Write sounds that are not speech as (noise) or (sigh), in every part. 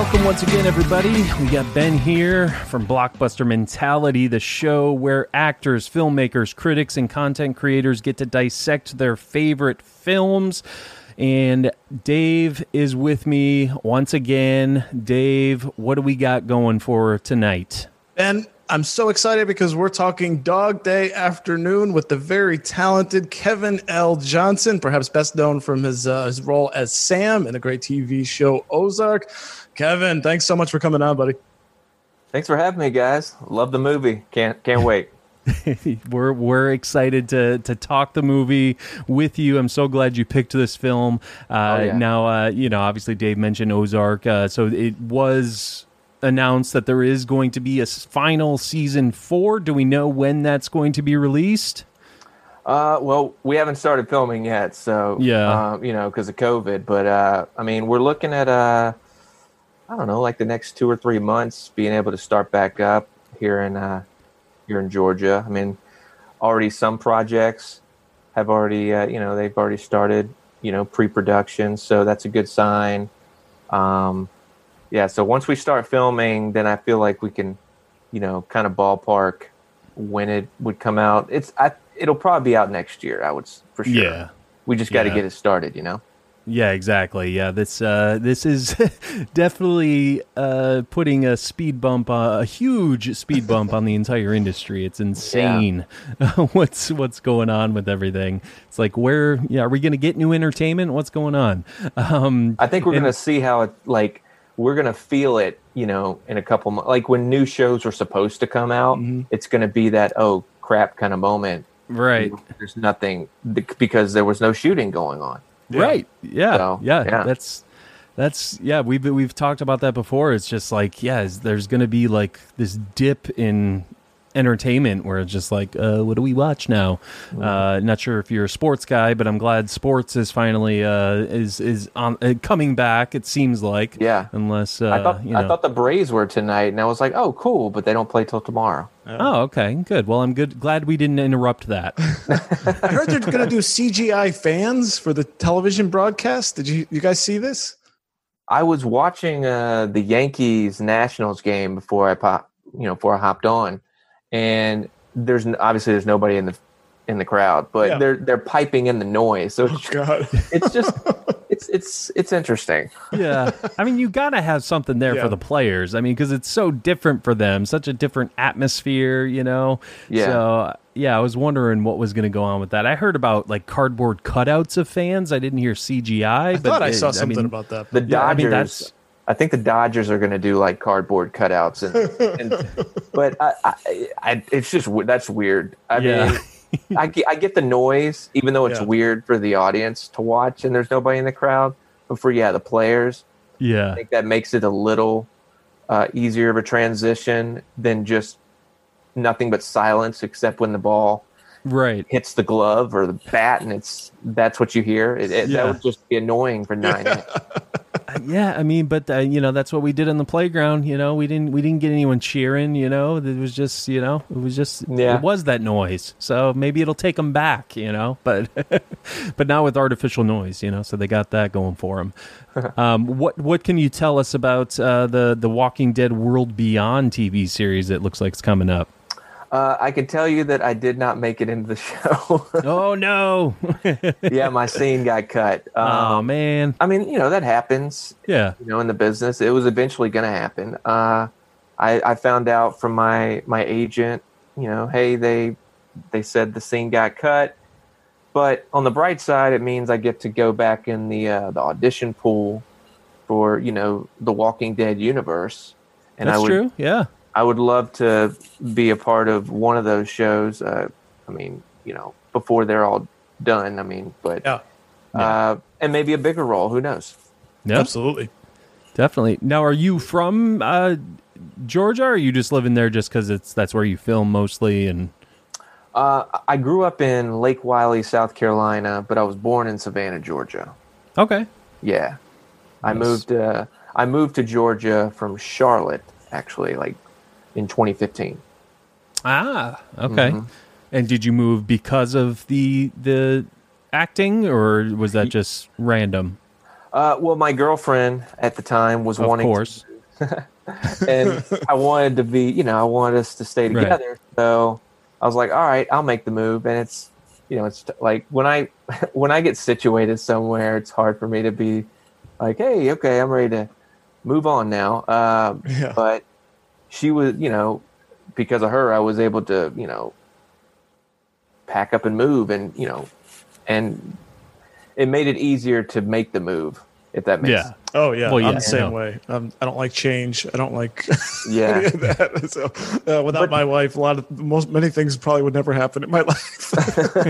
Welcome once again, everybody. We got Ben here from Blockbuster Mentality, the show where actors, filmmakers, critics, and content creators get to dissect their favorite films. And Dave is with me once again. Dave, what do we got going for tonight? Ben, I'm so excited because we're talking Dog Day Afternoon with the very talented Kevin L. Johnson, perhaps best known from his uh, his role as Sam in the great TV show Ozark. Kevin, thanks so much for coming on, buddy. Thanks for having me, guys. Love the movie. Can't can't wait. (laughs) (laughs) we're we're excited to to talk the movie with you. I'm so glad you picked this film. Uh, Oh, yeah. Now, uh, you know, obviously Dave mentioned Ozark, uh, so it was announced that there is going to be a final season four. Do we know when that's going to be released? Uh, well, we haven't started filming yet, so Yeah. um, you know, because of COVID. But uh, I mean, we're looking at uh, I don't know, like the next two or three months, being able to start back up here in uh, here in Georgia. I mean, already some projects have already, uh, you know, they've already started, you know, pre-production, so that's a good sign. Um, yeah, so once we start filming, then I feel like we can, you know, kind of ballpark when it would come out. It's I, it'll probably be out next year. I would for sure. Yeah. we just got to Yeah. get it started. You know. Yeah, exactly. Yeah, this uh, this is (laughs) definitely uh, putting a speed bump, uh, a huge speed bump on the entire industry. It's (laughs) insane (laughs) what's what's going on with everything. It's like where, yeah, are we going to get new entertainment? What's going on? Um, I think we're gonna see how it like we're gonna feel it. You know, in a couple months, like when new shows are supposed to come out, Mm-hmm. it's gonna be that oh crap kind of moment. right, There's nothing because there was no shooting going on. Right, yeah, So, yeah, yeah. That's that's yeah. We've we've talked about that before. It's just like yeah, there's going to be like this dip in entertainment where it's just like uh, what do we watch now uh not sure if you're a sports guy but i'm glad sports is finally uh is is on uh, coming back it seems like Yeah. unless uh I thought you know I thought the Braves were tonight, and I was like, oh cool, but they don't play till tomorrow. oh okay good well i'm good glad we didn't interrupt that (laughs) I heard they're going to do CGI fans for the television broadcast. Did you you guys see this? I was watching uh, the Yankees Nationals game before I pop, you know, before I hopped on, and there's obviously there's nobody in the in the crowd, but Yeah. they're they're piping in the noise, so oh, it's, God. it's just (laughs) it's it's it's interesting. yeah i mean you gotta have something there Yeah. for the players i mean because it's so different for them such a different atmosphere you know Yeah. so yeah i was wondering what was going to go on with that i heard about like cardboard cutouts of fans i didn't hear cgi I but thought I saw something mean, about that. The Yeah, I Dodgers, mean, I, think the Dodgers are going to do like cardboard cutouts, and, and (laughs) but I, I, I, it's just that's weird. I Yeah. mean, I get, I get the noise, even though it's Yeah. weird for the audience to watch, and there's nobody in the crowd. But for yeah, the players, yeah I think that makes it a little uh, easier of a transition than just nothing but silence, except when the ball right hits the glove or the bat, and it's that's what you hear. It, it, Yeah. That would just be annoying for nine. (laughs) yeah i mean but uh, you know that's what we did on the playground you know? We didn't we didn't get anyone cheering you know? It was just you know it was just Yeah. it was that noise. So maybe it'll take them back you know? But (laughs) but now with artificial noise you know? So they got that going for them (laughs) um, what what can you tell us about uh, the the walking dead world beyond tv series that looks like it's coming up Uh, I can tell you that I did not make it into the (laughs) show. oh no (laughs) yeah, my scene got cut. Um, oh man I mean, you know that happens. yeah You know, in the business, it was eventually going to happen. Uh, I, I found out from my my agent. You know, hey, they they said the scene got cut, but on the bright side, it means I get to go back in the uh, the audition pool for you know the Walking Dead universe. And that's I would, true yeah I would love to be a part of one of those shows. Uh, I mean, you know, before they're all done. I mean, but Yeah, uh, and maybe a bigger role. Who knows? Yeah, absolutely. definitely. Now, are you from uh, Georgia, or are you just living there just because it's that's where you film mostly? And Uh, I grew up in Lake Wylie, South Carolina, but I was born in Savannah, Georgia. okay, Yeah, I moved. Uh, I moved to Georgia from Charlotte, actually, like in 2015. ah, okay. Mhm. And did you move because of the the acting, or was that just random? Uh, well, my girlfriend at the time was Of wanting, to course. (laughs) and I wanted to be, you know, I wanted us to stay Right. together. So I was like, all right, I'll make the move. And it's, you know, it's like when I (laughs) when I get situated somewhere, it's hard for me to be like, hey, okay, I'm ready to move on now. Um, (laughs) Yeah. But she was, you know, because of her, I was able to, you know, pack up and move, and you know, and it made it easier to make the move. If that makes Yeah. Oh yeah, Well, I'm the same no. way. Um, I don't like change. I don't like (laughs) Yeah. any of that. (laughs) So uh, without But- my wife, a lot of most many things probably would never happen in my (laughs) life.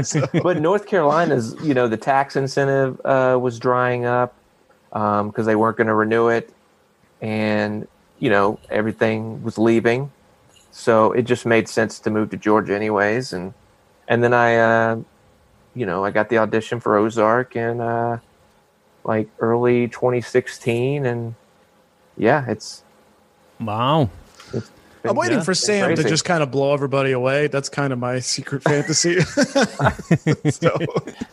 So, but North Carolina's, you know, the tax incentive uh, was drying up because they weren't going to renew it, and you know everything was leaving, so it just made sense to move to Georgia anyways, and and then I, uh, you know, I got the audition for Ozark in uh, like early 2016, and yeah, it's. Wow. I'm waiting Yeah, for Sam to just kind of blow everybody away. That's kind of my secret fantasy. (laughs) so,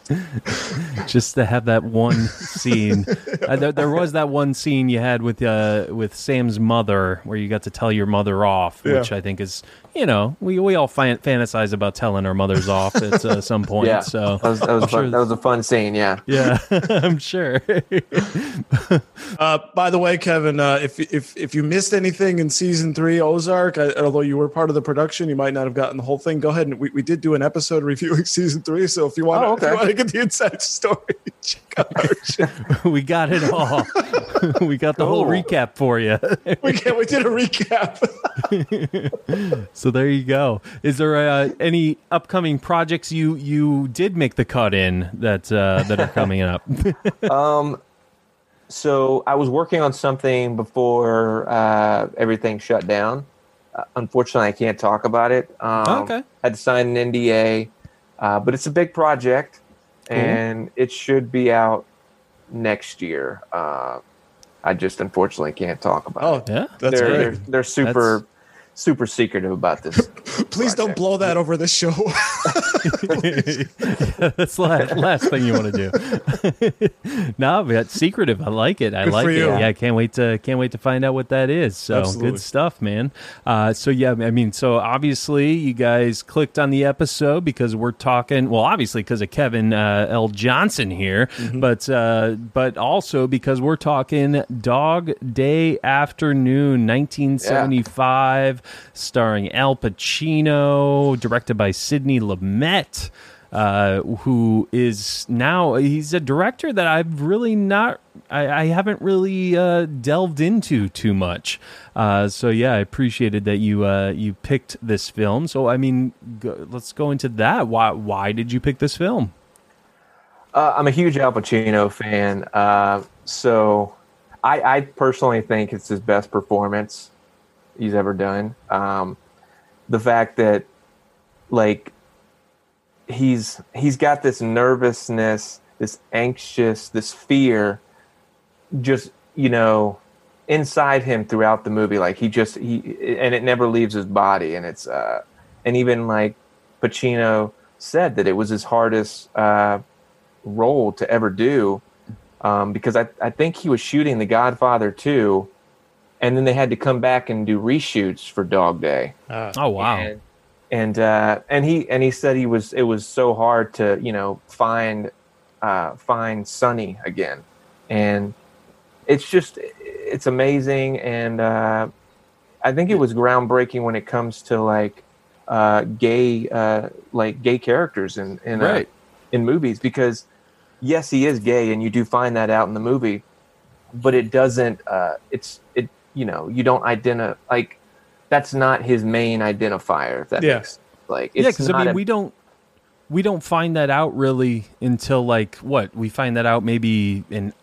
(laughs) just to have that one scene. (laughs) Uh, there, there was that one scene you had with uh, with Sam's mother where you got to tell your mother off, which I think is you know we we all fan- fantasize about telling our mothers off at uh, (laughs) some point. Yeah, So that was, that was, fun, sure- that was a fun scene. Yeah. yeah, (laughs) (laughs) I'm sure. uh, by the way, Kevin, uh, if if if you missed anything in season three, Ozark, I, although you were part of the production, you might not have gotten the whole thing. Go ahead and we, we did do an episode reviewing season three. So if you want, Oh, to, if you okay. want to get the inside story, check out our show. we got it all. we got the whole recap for you. we, can, we did a recap. so there you go. Is there uh, any upcoming projects you you did make the cut in that uh, that are coming up? (laughs) Um, so I was working on something before uh, everything shut down. Uh, unfortunately, I can't talk about it. Um, Okay. Had to sign an NDA, uh, but it's a big project, Cool. and it should be out next year. Uh, I just unfortunately can't talk about it. Oh, it. yeah. that's they're, great. they're they're super super secretive about this. (laughs) Please don't blow that over the show. (laughs) (laughs) That's the last, last thing you want to do. no, but that's secretive. I like it. I Good like it. you. Yeah, I can't wait to can't wait to find out what that is. So Absolutely. good stuff, man. Uh, so yeah, I mean, so obviously you guys clicked on the episode because we're talking. Well, obviously because of Kevin uh, L. Johnson here, Mm-hmm. but uh, but also because we're talking Dog Day Afternoon, 1975, starring Al Pacino, directed by Sidney Lumet uh, who is now he's a director that I've really not I, I haven't really uh, delved into too much. Uh, so yeah, I appreciated that you uh, you picked this film. So I mean, go, let's go into that. Why why did you pick this film? Uh, I'm a huge Al Pacino fan, uh, so I, I personally think it's his best performance he's ever done. Um, the fact that, like, he's he's got this nervousness, this anxious, this fear, just you know, inside him throughout the movie. Like he just he and it never leaves his body, and it's uh, and even like Pacino said that it was his hardest. Uh, role to ever do um, because I, I think he was shooting The Godfather 2 and then they had to come back and do reshoots for Dog Day. Oh wow, And and, uh, and he and he said he was it was so hard to you know find uh, find Sonny again, and it's just it's amazing. And uh, I think it was groundbreaking when it comes to like uh, gay uh, like gay characters in in uh, in movies. Because yes he is gay and you do find that out in the movie but it doesn't uh it's it you know you don't identify like that's not his main identifier. If that Yeah. makes like yeah, because I mean, a- we don't we don't find that out really until like what we find that out maybe in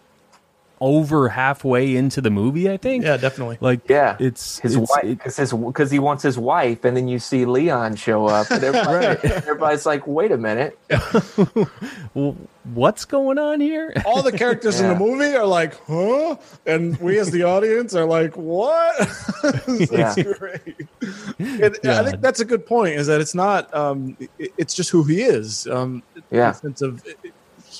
over halfway into the movie. I think. Yeah, definitely. Like yeah, it's his it's, wife because his because he wants his wife, and then you see Leon show up, and everybody, (laughs) everybody's like, "Wait a minute, (laughs) well, what's going on here? (laughs) All the characters in the movie are like, huh? And we as the audience are like, what? it's Yeah. great. And I think that's a good point is that it's not, um, it- it's just who he is. Um, Yeah. In the sense of,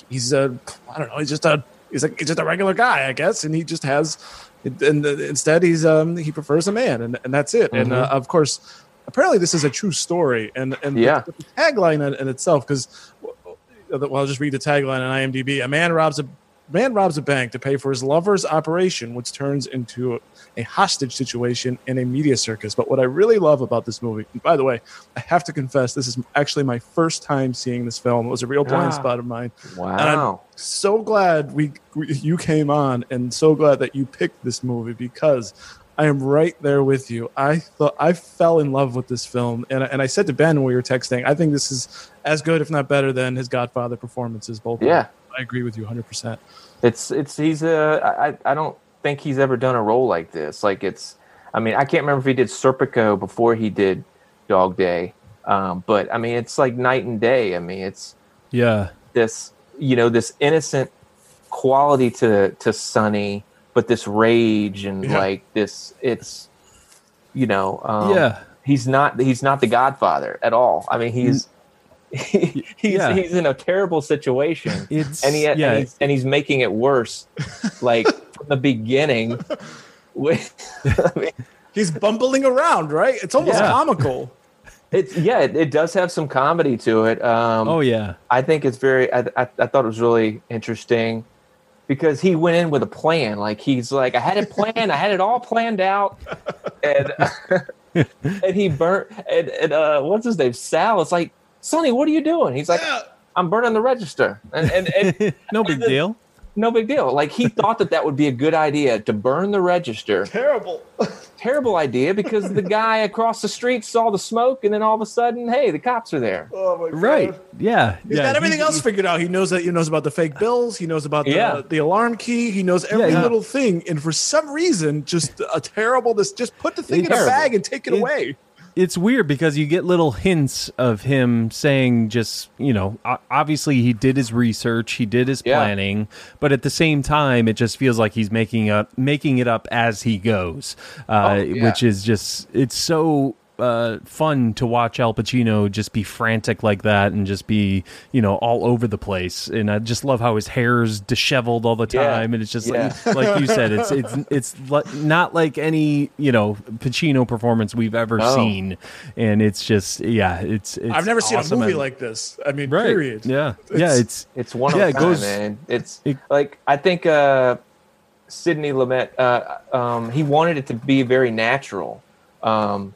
he's a, I don't know, he's just a, he's, like he's just a regular guy, I guess. And he just has, and instead he's, um, he prefers a man and, and that's it. And uh, of course, apparently this is a true story. And, and Yeah. the, the tagline in, in itself, because well, I'll just read the tagline on IMDb. A man robs a man robs a bank to pay for his lover's operation, which turns into a hostage situation in a media circus. But what I really love about this movie, and by the way, I have to confess, this is actually my first time seeing this film. It was a real blind Ah. spot of mine. wow, So glad we, we you came on, and so glad that you picked this movie because I am right there with you. I thought I fell in love with this film, and I- and I said to Ben when we were texting, I think this is as good, if not better, than his Godfather performances. Both. of them. yeah." I agree with you 100. percent It's it's he's a I I don't think he's ever done a role like this. Like it's I mean I can't remember if he did Serpico before he did Dog Day, um, but I mean it's like night and day. I mean it's yeah, this you know this innocent quality to to Sonny, but this rage and Yeah. like this it's you know um, yeah. he's not he's not the Godfather at all. I mean he's. He's Yeah. he's in a terrible situation (laughs) It's and he yeah. and, he's, and he's making it worse like from the beginning (laughs) with (laughs) I mean, He's bumbling around, right? It's almost Yeah. comical. it's yeah it, it does have some comedy to it um oh yeah. i think it's very I, I, I thought it was really interesting because he went in with a plan like he's like i had it planned i had it all planned out and and he burnt and, and uh what's his name sal it's like sonny what are you doing he's like Yeah. i'm burning the register and and, and (laughs) no big deal. no big deal. Like he thought that that would be a good idea to burn the register. Terrible. (laughs) Terrible idea because the guy across the street saw the smoke, and then all of a sudden, hey, the cops are there. Oh my god. Right. Yeah. He's yeah. got everything he- else figured out. He knows that he knows about the fake bills. He knows about the, Yeah. the alarm key. He knows every Yeah, yeah. little thing. And for some reason, just a terrible. This just put the thing It's in a bag and take it, It- away. It's weird because you get little hints of him saying just you know obviously he did his research he did his Yeah. planning but at the same time it just feels like he's making up making it up as he goes uh, Oh, yeah. which is just it's so uh, fun to watch Al Pacino just be frantic like that and just be you know all over the place and I just love how his hair's disheveled all the Yeah. time and it's just Yeah. like like you said it's (laughs) it's it's li- not like any you know Pacino performance we've ever No. seen and it's just yeah it's, it's I've never seen a movie and- like this. I mean, right period. yeah yeah it's It's one of Yeah, a it goes- man. It's it- like I think uh, Sidney Lumet. Uh, um, he wanted it to be very natural, um,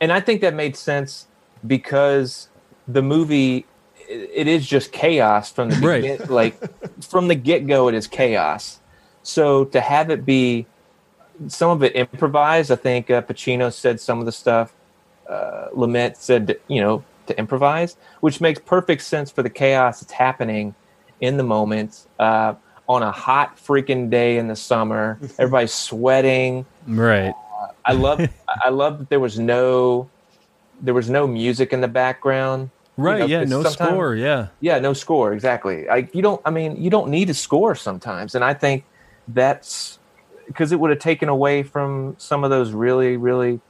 and I think that made sense because the movie it, is just chaos from the Right. begin, like (laughs) from the get go. It is chaos. So to have it be some of it improvised, I think uh, Pacino said some of the stuff. Uh, Lumet said, you know, to improvise, which makes perfect sense for the chaos that's happening in the moment uh, on a hot freaking day in the summer. (laughs) Everybody's sweating. right I love, (laughs) I love that there was no, there was no music in the background. You right know, yeah no score yeah Yeah, no score exactly. Like you don't. I mean, you don't need a score sometimes, and I think that's because it would have taken away from some of those really, really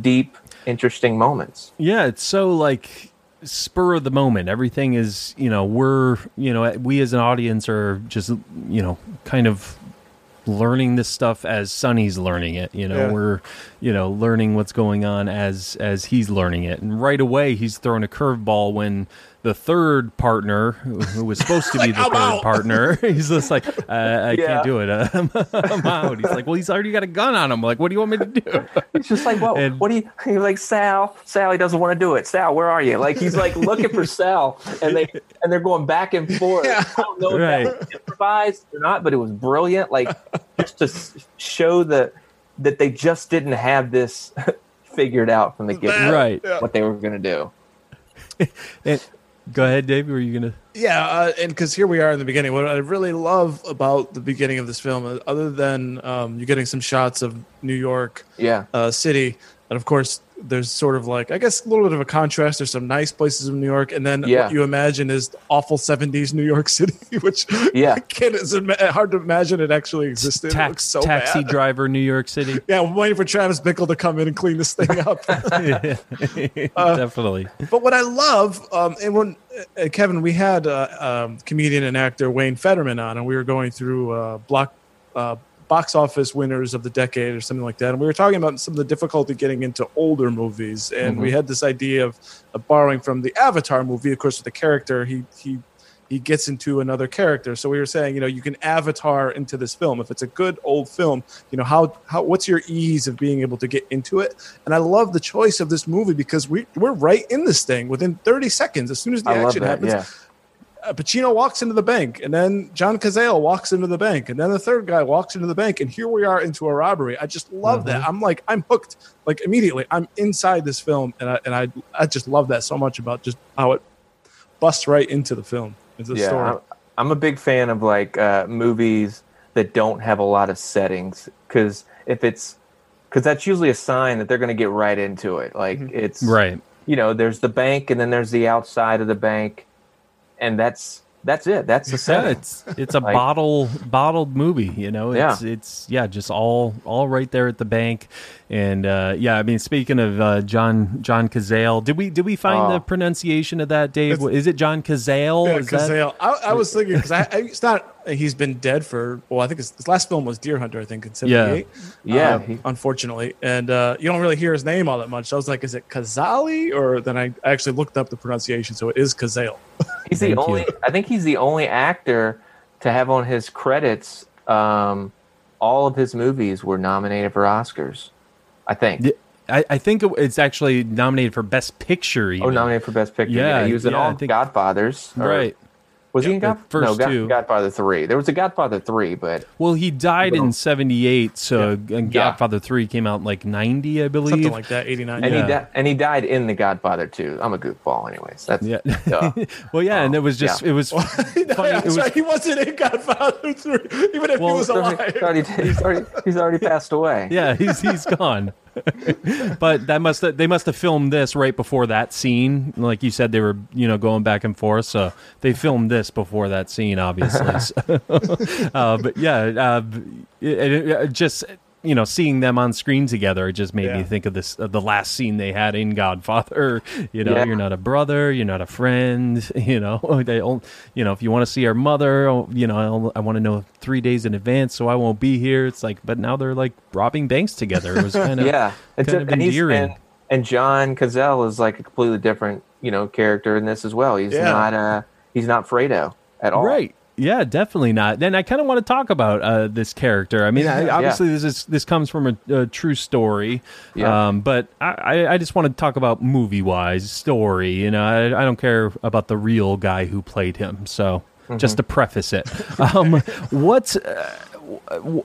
deep, interesting moments. Yeah, it's so like spur of the moment. Everything is, you know, we're, you know, we as an audience are just, you know, kind of learning this stuff as Sonny's learning it. You know, Yeah. we're, you know, learning what's going on as as he's learning it. And right away, he's throwing a curveball when the third partner, who, who was supposed to be Like, the "I'm third out." partner, (laughs) he's just like, uh, I Yeah. can't do it. I'm, (laughs) I'm out. He's like, well, he's already got a gun on him. Like, what do you want me to do? It's just like, well, And- what do you? (laughs) He's like, Sal, Sal, he doesn't want to do it. Sal, where are you? Like he's like looking for Sal, and they and they're going back and forth. Yeah. I don't know if that was improvised or not, but it was brilliant. Like just to show the that they just didn't have this figured out from the get Right. what they were going to do. And, go ahead, Dave. Were you gonna? Yeah, uh, and because here we are in the beginning. What I really love about the beginning of this film, uh, other than um, you getting some shots of New York Yeah. uh, City, and of course, there's sort of like I guess a little bit of a contrast. There's some nice places in New York, and then Yeah. what you imagine is awful '70s New York (laughs) City, which Yeah. can, it's ima- hard to imagine it actually existed. it so taxi bad. driver, New York City. (laughs) Yeah, I'm waiting for Travis Bickle to come in and clean this thing up. (laughs) Definitely. But what I love, um, and when uh, Kevin, we had uh, um, comedian and actor Wayne Fetterman on, and we were going through uh, block uh, box office winners of the decade or something like that, and we were talking about some of the difficulty getting into older movies, and we mm-hmm. had this idea of, of borrowing from the Avatar movie, of course, with the character he he he gets into another character. So we were saying, you know, you can avatar into this film. If it's a good old film, you know, how how what's your ease of being able to get into it? And I love the choice of this movie because we we're right in this thing within 30 seconds. As soon as the I action that. happens, Yeah. Uh, Pacino walks into the bank, and then John Cazale walks into the bank, and then the third guy walks into the bank, and here we are into a robbery. I just love that. I'm like, I'm hooked. Like immediately, I'm inside this film, and I and I I just love that so much about just how it busts right into the film, into the yeah, story. I'm, I'm a big fan of like uh, movies that don't have a lot of settings because if it's because that's usually a sign that they're going to get right into it. Like Mm-hmm. it's Right. You know, there's the bank and then there's the outside of the bank, and that's that's it. That's the Yeah, it's it's a (laughs) Like- bottle bottled movie, you know. It's Yeah. it's yeah, just all all right there at the bank. And uh, yeah, I mean, speaking of uh, John John Cazale, did we did we find Oh. the pronunciation of that, Dave? Is it John Cazale? Yeah, Is that- I, I was thinking because I, I, it's not. He's been dead for. Well, I think his, his last film was Deer Hunter. I think in '78. Yeah, Um, he- unfortunately, and uh, you don't really hear his name all that much. So I was like, is it Kazali? Or then I actually looked up the pronunciation, so it is Cazale. (laughs) He's the Thank you. only. I think he's the only actor to have on his credits. Um, all of his movies were nominated for Oscars. I think. Yeah, I, I think it's actually nominated for Best Picture. Oh, nominated for Best Picture. Yeah, Yeah, he was in yeah, I all think- Godfathers. or- Right. Was he Yeah, in the God- first no, God- two. Godfather three? There was a Godfather three, but Well, he died in '78, so Yeah. Godfather Three came out in like '90, I believe. Something like that. '89. and Yeah. he di- and he died in the Godfather two. I'm a goofball, anyways. That's Yeah. duh. (laughs) well, yeah, and it was just Yeah. it was (laughs) funny. It was right. He wasn't in Godfather 3, even if Well, he was He's already, alive. he's already, he's already he's already passed away. (laughs) yeah, he's he's gone. but that must have, they must have filmed this right before that scene. Like you said, they were you know going back and forth, so they filmed this before that scene, obviously. (laughs) So, uh, but yeah, uh, it, it- it just you know seeing them on screen together it just made me think of this of the last scene they had in Godfather. (laughs) You know, Yeah. you're not a brother, you're not a friend. (laughs) You know, they all, you know if you want to see our mother, oh, you know I want to know three days in advance, so I won't be here. It's like, but now they're like robbing banks together. It was kind of yeah. It's kind a- of and, endearing. and and John Cazale is like a completely different you know character in this as well. He's Yeah. not uh he's not Fredo at all. Right. Yeah, definitely not. Then I kind of want to talk about uh, this character. I mean, Yeah. obviously this is this comes from a, a true story, Yeah. um, but I, I- just want to talk about movie wise story. You know, I, I don't care about the real guy who played him. So just to preface it, um, what's uh,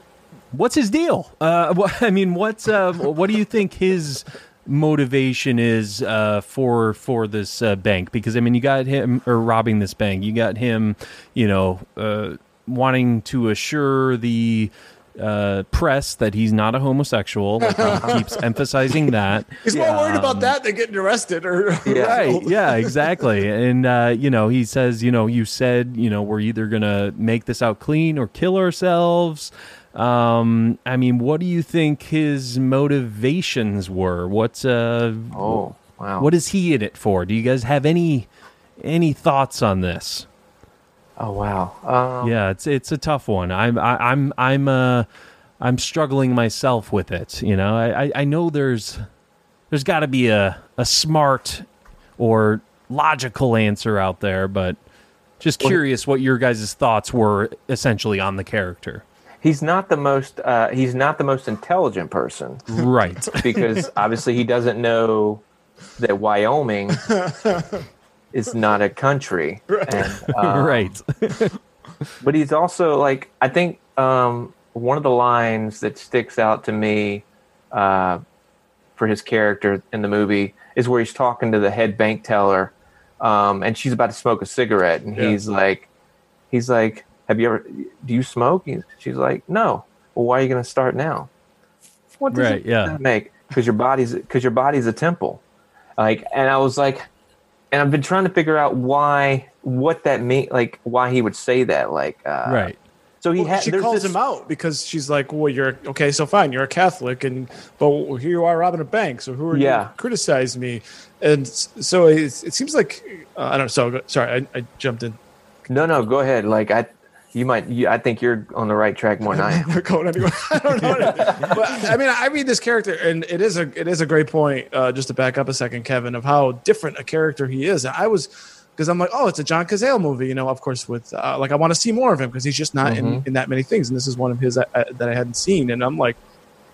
what's his deal? Uh, (laughs) I mean, what's uh, what do you think his motivation is uh, for for this uh, bank? Because I mean, you got him or robbing this bank. You got him, you know, uh, wanting to assure the uh, press that he's not a homosexual. Like he (laughs) keeps emphasizing that. He's more worried about that than getting arrested. Or (laughs) Yeah. Right. Yeah, exactly. And, uh, you know, he says, you know, you said, you know, we're either going to make this out clean or kill ourselves. Um, I mean, what do you think his motivations were? What's, uh, Oh wow. what is he in it for? Do you guys have any, any thoughts on this? Oh wow. Um, Yeah, it's it's a tough one. I'm I, I'm I'm uh I'm struggling myself with it. You know, I I, I know there's there's got to be a a smart or logical answer out there, but just curious what your guys' thoughts were essentially on the character. He's not the most uh, he's not the most intelligent person Right. (laughs) because obviously he doesn't know that Wyoming (laughs) is not a country. And, uh, (laughs) right. but he's also like I think um, one of the lines that sticks out to me uh, for his character in the movie is where he's talking to the head bank teller, um, and she's about to smoke a cigarette, and Yeah. he's like, he's like, "Have you ever? Do you smoke?" She's like, "No." Well, why are you going to start now? What does Right, it yeah. make? Because your body's because your body's a temple, like, and I was like, and I've been trying to figure out why, what that mean, like, why he would say that, like, uh, right. So he Well, had. she calls this- him out because she's like, "Well, you're okay, so fine, you're a Catholic, and but here you are robbing a bank. So who are you Yeah. to criticize me?" And so it, it seems like uh, I don't know. So sorry, I, I jumped in. No, no, go ahead. Like I, you might. You, I think you're on the right track more than I am. (laughs) We're going anywhere. (laughs) I don't know. (laughs) but I mean, I read this character, and it is a it is a great point. Uh, just to back up a second, Kevin, of how different a character he is. I was because I'm like, oh, it's a John Cazale movie, you know. Of course, with uh, like I want to see more of him because he's just not in, in that many things, and this is one of his uh, uh, that I hadn't seen, and I'm like,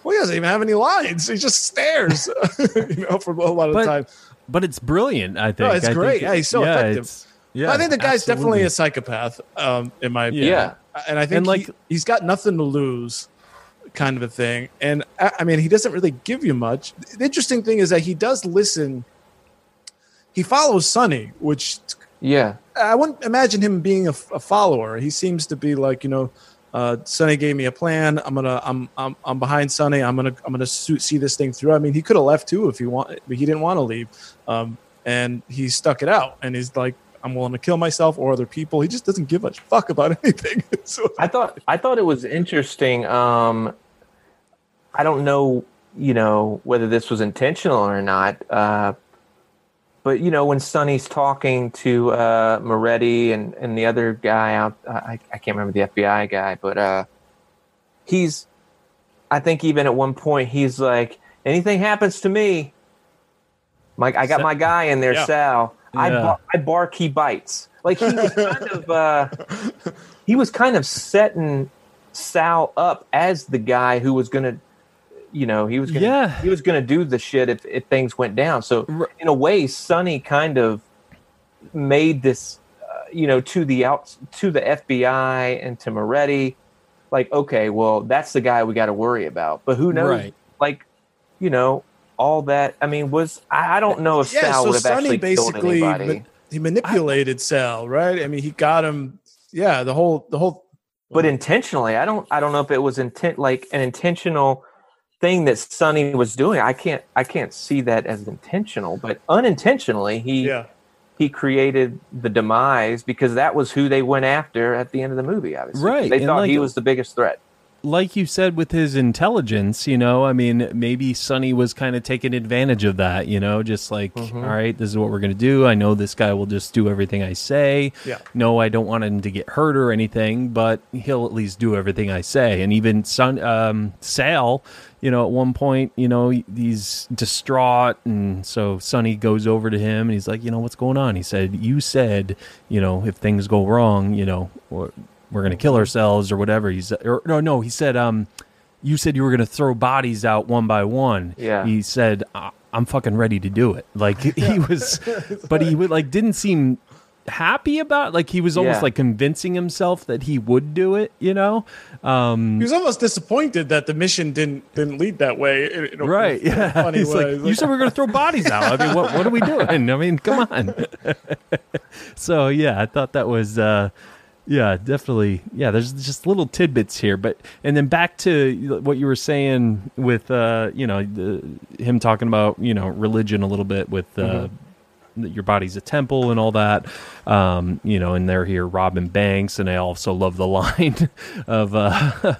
well, he doesn't even have any lines. He just stares, you know, for a lot of the But- time. But it's brilliant. I think. it's I think great. it- Yeah, he's so effective. It's- Yeah, I think the guy's definitely a psychopath, um, in my opinion. Yeah. and I think And, like- he, he's got nothing to lose, kind of a thing. And I, I mean, he doesn't really give you much. The interesting thing is that he does listen. He follows Sonny, which Yeah, I wouldn't imagine him being a, a follower. He seems to be like you know, uh, Sonny gave me a plan. I'm gonna I'm I'm, I'm behind Sonny. I'm gonna I'm gonna su- see this thing through. I mean, he could have left too if he want, but he didn't want to leave, um, and he stuck it out. And he's like, I'm willing to kill myself or other people. He just doesn't give a fuck about (laughs) anything. so I thought I thought it was interesting. Um, I don't know, you know, whether this was intentional or not. Uh, but you know, when Sonny's talking to uh, Moretti and, and the other guy out, I, I can't remember the FBI guy, but uh, he's. I think even at one point he's like, anything happens to me, Mike, I got my guy in there, Yeah. Sal. I, bar- I bark, he bites. Like he was kind of. Uh, he was kind of setting Sal up as the guy who was going to, you know, he was gonna, Yeah. he was going to do the shit if, if things went down. So in a way, Sonny kind of made this, uh, you know, to the out to the FBI and to Moretti, like, okay, well, that's the guy we got to worry about. But who knows? Right. Like, you know, all that. I mean, was I, I don't know if yeah, Sal so would have Sonny actually killed basically anybody. ma- he manipulated Sal, right? I mean, he got him. Yeah, the whole the whole but intentionally i don't i don't know if it was intent like an intentional thing that sonny was doing i can't i can't see that as intentional but unintentionally he yeah. he created the demise because that was who they went after at the end of the movie obviously Right, they and thought like- he was the biggest threat like you said with his intelligence, you know, I mean, maybe Sonny was kind of taking advantage of that, you know, just like, Mm-hmm. all right, this is what we're going to do. I know this guy will just do everything I say. Yeah. No, I don't want him to get hurt or anything, but he'll at least do everything I say. And even Son, um, Sal, you know, at one point, you know, he's distraught. And so Sonny goes over to him and he's like, you know, what's going on? He said, you said, you know, if things go wrong, you know, or, we're going to kill ourselves or whatever. He's or no, no. He said, um, you said you were going to throw bodies out one by one. Yeah. He said, I- I'm fucking ready to do it. Like he was, (laughs) but he would like didn't seem happy about. Like he was almost Yeah. like convincing himself that he would do it. You know. Um, He was almost disappointed that the mission didn't didn't lead that way. in- in Right. a Yeah. funny He's way. like, you said we are going to throw bodies out. I mean, what, what are we doing? (laughs) I mean, come on. (laughs) so, yeah, I thought that was, uh, yeah, definitely. Yeah, there's just little tidbits here. But, and then back to what you were saying with, uh, you know, the, him talking about, you know, religion a little bit with, uh, Mm-hmm. that your body's a temple and all that. Um, you know, and they're here robbing banks, and I also love the (laughs) line of uh,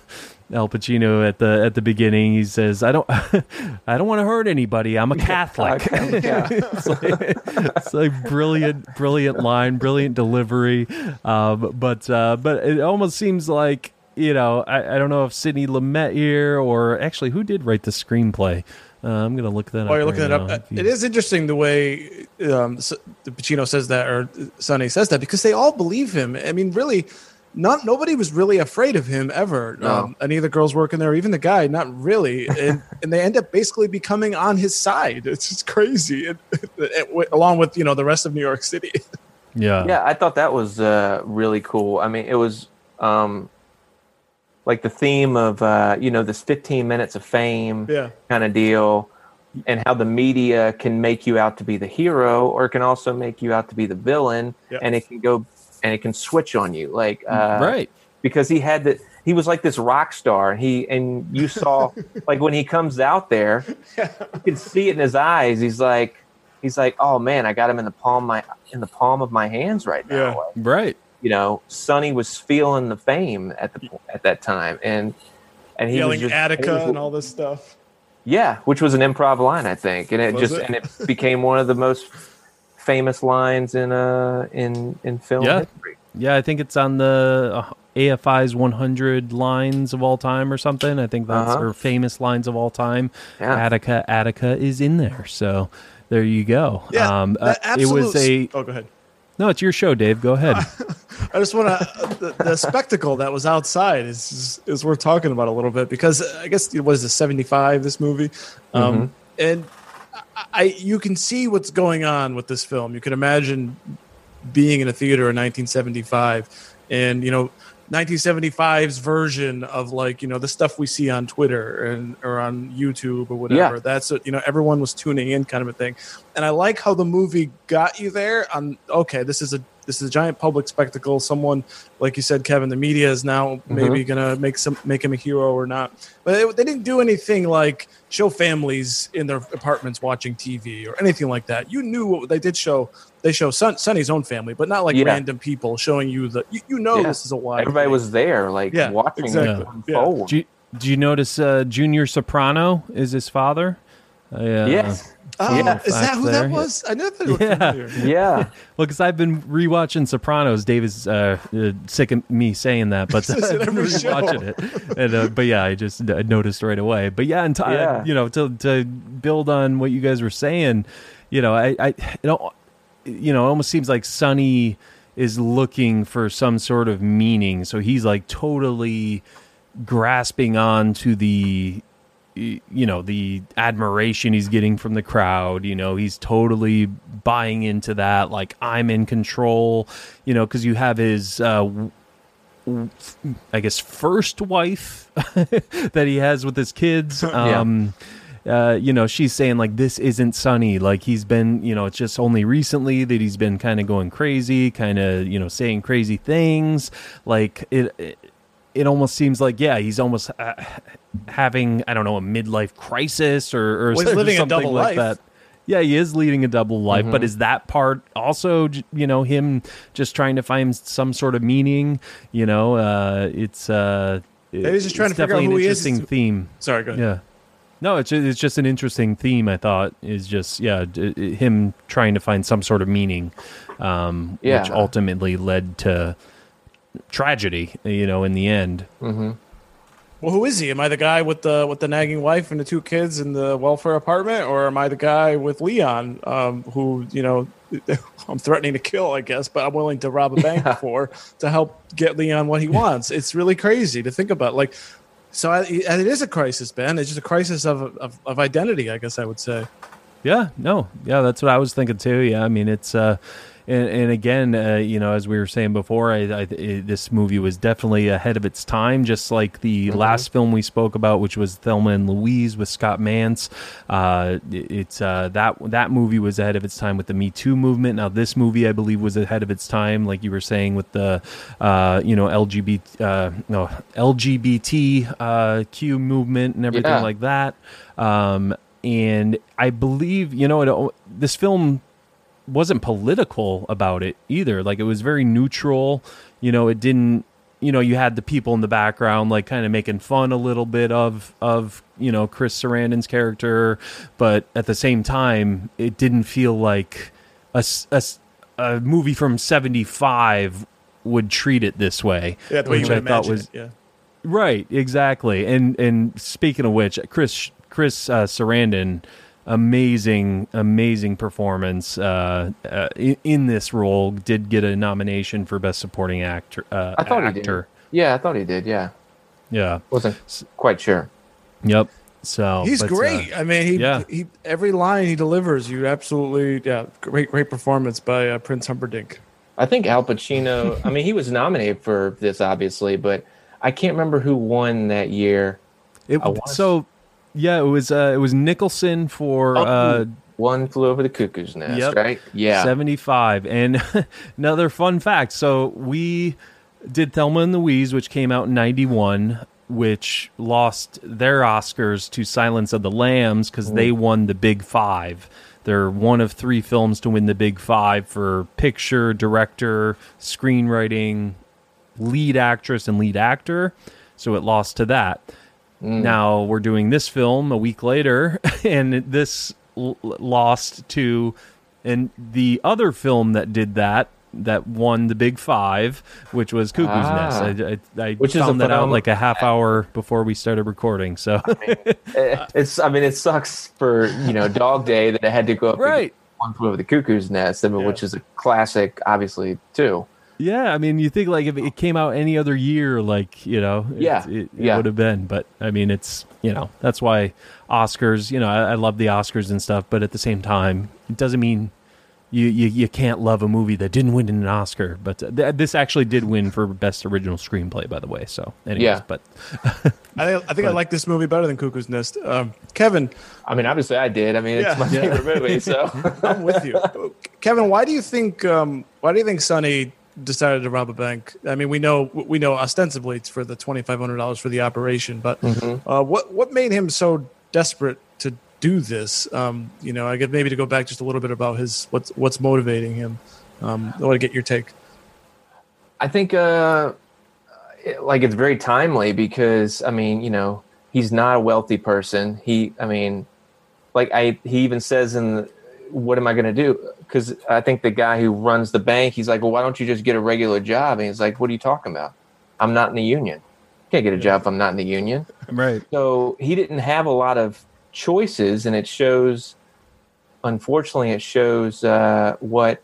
Al Pacino at the at the beginning. He says, "I don't, (laughs) I don't want to hurt anybody. I'm a Catholic." (laughs) yeah (laughs) it's, like, it's like brilliant, brilliant line, brilliant delivery. Um, but uh, but it almost seems like you know I, I don't know if Sidney Lumet here or actually who did write the screenplay. Uh, I'm gonna look that up. While you're looking right it up, now, if you- it is interesting the way um, Pacino says that, or Sonny says that, because they all believe him. I mean, really, not nobody was really afraid of him ever. No. Um, any of the girls working there, even the guy, not really. And (laughs) and they end up basically becoming on his side. It's just crazy, (laughs) and, and- along with you know the rest of New York City. (laughs) yeah, yeah i thought that was uh, really cool i mean it was um, like the theme of uh, you know this 15 minutes of fame yeah, kind of deal and how the media can make you out to be the hero or it can also make you out to be the villain Yeah. and it can go and it can switch on you like uh, right. because he had that he was like this rock star and he and you saw (laughs) like when he comes out there you can see it in his eyes he's like he's like oh man i got him in the palm of my in the palm of my hands right now Yeah. Like, Right. you know sonny was feeling the fame at the at that time and and he Yelling was just Attica was- and all this stuff. yeah, which was an improv line, I think, and it Was just it? and it became one of the most famous lines in uh in in film Yeah. history. Yeah, I think it's on the uh, AFI's 100 lines of all time or something. I think that's Uh-huh. or famous lines of all time. Yeah. Attica, Attica is in there. So there you go. Yeah, um, that uh, it was a Oh, go ahead. no. It's your show, Dave. Go ahead. (laughs) I just want to the, the spectacle that was outside is, is is worth talking about a little bit because I guess it was the seventy five this movie, um, and I, you can see what's going on with this film. You can imagine being in a theater in 1975, and you know. 1975's version of like you know the stuff we see on Twitter and or on YouTube or whatever. Yeah. That's what you know everyone was tuning in kind of a thing. And I like how the movie got you there on okay, this is a this is a giant public spectacle. Someone like you said, Kevin, the media is now mm-hmm. maybe gonna make some make him a hero or not. But they, they didn't do anything like show families in their apartments watching TV or anything like that. You knew what they did show. They show Son, Sonny's own family, but not like Yeah. random people showing you the. You, you know Yeah. this is a wide. Everybody thing. was there, like Yeah, watching exactly. it Yeah. unfold. do, you, do you notice uh, Junior Soprano is his father? Uh, yes. Oh, Yeah. is that Facts who that there. was? I know that. looked Yeah. familiar. (laughs) Yeah. Well, because I've been rewatching Sopranos. Dave is uh, uh, sick of me saying that, but (laughs) I've been every (laughs) show. rewatching it. And, uh, but yeah, I just uh, noticed right away. But yeah, and t- uh, Yeah. you know, to to build on what you guys were saying, you know, I, I you know, you know, it almost seems like Sonny is looking for some sort of meaning, so he's like totally grasping on to the y- you know the admiration he's getting from the crowd you know he's totally buying into that like i'm in control you know because you have his uh i guess first wife (laughs) that he has with his kids (laughs) Yeah. um uh, you know, she's saying like this isn't Sonny. Like he's been, you know, it's just only recently that he's been kind of going crazy, kind of, you know, saying crazy things. Like it, it, it almost seems like yeah, he's almost uh, having I don't know a midlife crisis or or Well, he's living a something double like life. that. Yeah, he is leading a double life, Mm-hmm. but is that part also, you know, him just trying to find some sort of meaning? You know, uh, it's uh, Maybe he's just trying it's to figure out definitely who an he is. interesting theme. Sorry, go ahead. Yeah. No, it's it's just an interesting theme. I thought is just yeah, d- d- him trying to find some sort of meaning, um, which ultimately led to tragedy. You know, in the end. Well, who is he? Am I the guy with the with the nagging wife and the two kids in the welfare apartment, or am I the guy with Leon, um, who you know (laughs) I'm threatening to kill, I guess, but I'm willing to rob a bank (laughs) for to help get Leon what he wants? It's really crazy to think about. Like, so I, and it is a crisis, Ben. It's just a crisis of, of of identity, I guess I would say. Yeah, no, yeah, that's what I was thinking too. Yeah, I mean, it's uh, and, and again, uh, you know, as we were saying before, I, I, it, this movie was definitely ahead of its time, just like the last film we spoke about, which was Thelma and Louise with Scott Mance. Uh, it- it's uh, that that movie was ahead of its time with the Me Too movement. Now, this movie, I believe, was ahead of its time, like you were saying, with the uh, you know LGBT uh, no LGBT uh, movement and everything Yeah. like that. Um, and I believe you know it, this film wasn't political about it either. Like it was very neutral. You know, it didn't. You know, you had the people in the background, like kind of making fun a little bit of of you know Chris Sarandon's character, but at the same time, it didn't feel like a a movie from '75 would treat it this way. Yeah, the way you which would I thought was it. Yeah. Right, exactly. And and speaking of which, Chris Chris uh, Sarandon, amazing, amazing performance uh, uh, in, in this role. Did get a nomination for best supporting actor. Uh, I thought actor. he did. Yeah, I thought he did. Yeah, Yeah. wasn't quite sure. Yep. So He's but, uh, great. I mean, he, yeah. he every line he delivers, you absolutely yeah, great great performance by uh, Prince Humperdinck. I think Al Pacino. (laughs) I mean, he was nominated for this, obviously, but I can't remember who won that year. It, so Yeah, it was uh, it was Nicholson for Oh, uh, One flew over the cuckoo's nest, Yep. right? Yeah. 75. And (laughs) another fun fact. So we did Thelma and Louise, which came out in 91, which lost their Oscars to Silence of the Lambs because they won the Big Five. They're one of three films to win the Big Five for picture, director, screenwriting, lead actress, and lead actor. So it lost to that. Now we're doing this film a week later, (laughs) and this l- lost to, and the other film that did that that won the Big Five, which was Cuckoo's Ah. Nest. I, I, I Which found that out like a half hour before we started recording. So Eh, (laughs) it's. I mean, it sucks for you know Dog Day that I had to go up. Right. One flew over the cuckoo's nest, I mean, which is a classic, obviously too. Yeah, I mean, you think like if it came out any other year, like you know, it- Yeah, it, it yeah. would have been. But I mean, it's you know that's why Oscars. You know, I, I love the Oscars and stuff, but at the same time, it doesn't mean you, you you can't love a movie that didn't win an Oscar. But uh, th- this actually did win for best original screenplay, by the way. So, anyways, Yeah. but I think, I think I like this movie better than Cuckoo's Nest. Um, Kevin, I mean, obviously, I did. I mean, it's Yeah. my Yeah. favorite movie. So (laughs) I'm with you. (laughs) Kevin, why do you think um, why do you think Sonny decided to rob a bank? I mean, we know we know ostensibly it's for the twenty five hundred dollars for the operation, but uh, what what made him so desperate to do this? Um, you know, I get maybe to go back just a little bit about his what's what's motivating him. Um, I want to get your take. I think, uh, like, it's very timely because, I mean, you know, he's not a wealthy person. He, I mean, like, I, he even says in, the, what am I going to do? Because I think the guy who runs the bank, he's like, well, why don't you just get a regular job? And he's like, what are you talking about? I'm not in the union. Can't get a job if I'm not in the union. (laughs) right, So he didn't have a lot of choices, and it shows. Unfortunately, it shows uh, what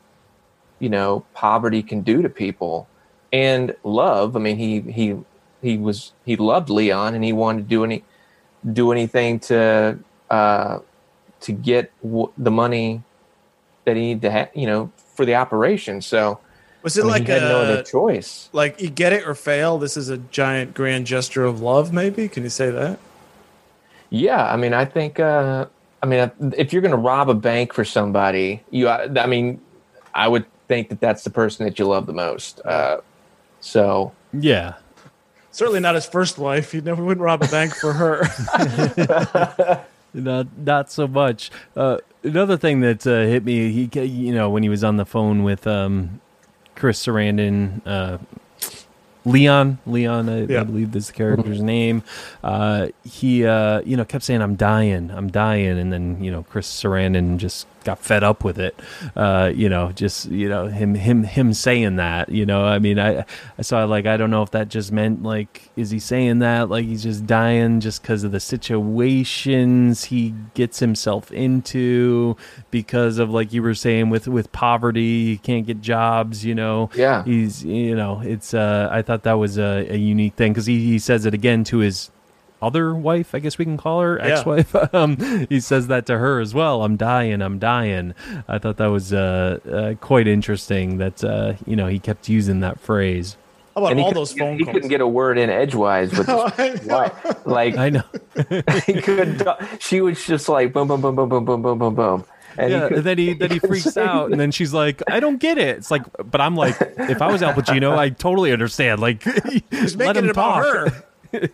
you know poverty can do to people, and love. I mean, he he he was he loved Leon, and he wanted to do any do anything to uh, to get w- the money that he needed to have, you know, for the operation. So Was it I mean, like he had no a, other choice. like you get it or fail? This is a giant grand gesture of love. Maybe can you say that? Yeah, I mean, I think, uh, I mean, if you're going to rob a bank for somebody, you, I mean, I would think that that's the person that you love the most. Uh, so, yeah. Certainly not his first wife. He never would rob a bank for her. (laughs) (laughs) Not not so much. Uh, another thing that uh, hit me, he you know when he was on the phone with um, Chris Sarandon, uh, Leon, Leon, I, Yeah. I believe is the character's name. Uh, he uh, you know kept saying, "I'm dying, I'm dying," and then you know Chris Sarandon just got fed up with it. Uh, you know, just you know him him him saying that. You know, I mean, I I saw like I don't know if that just meant like is he saying that like he's just dying just because of the situations he gets himself into because of like you were saying with with poverty, he can't get jobs. You know, Yeah. he's you know it's uh I thought that was a, a unique thing because he he says it again to his other wife, I guess we can call her Yeah. ex-wife. (laughs) um, he says that to her as well. I'm dying. I'm dying. I thought that was uh, uh, quite interesting. That uh, you know he kept using that phrase. How about and all couldn't those get- phone he calls? couldn't get a word in edgewise with (laughs) No, his I (laughs) Like, I know. he couldn't, talk- she was just like, boom, boom, boom, boom, boom, boom, boom, boom, boom. And he couldn't- then he then he freaks say out, and then she's like, "I don't get it." It's like, but I'm like, if I was Al Pacino, I totally understand. Like, He's let him it about talk. Her.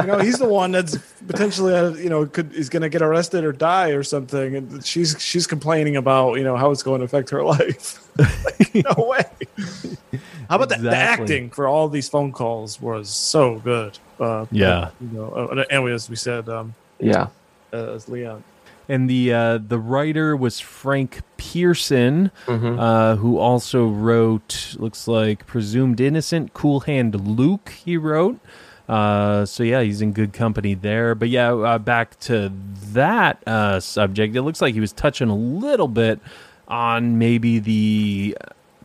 you know, he's the one that's potentially, uh, you know, could is going to get arrested or die or something, and she's she's complaining about you know how it's going to affect her (laughs) life. like, no way. How about the, the acting for all these phone calls was so good. Uh, Yeah. you know, uh, and as we said, um, yeah. uh, as Leon. And the uh, the writer was Frank Pierson, Mm-hmm. uh, who also wrote looks like Presumed Innocent, Cool Hand Luke. He wrote. Uh, so yeah, he's in good company there. But yeah, uh, back to that uh, subject. It looks like he was touching a little bit on maybe the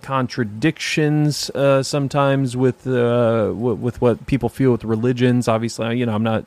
contradictions uh, sometimes with uh, w- with what people feel with religions. Obviously, you know, I'm not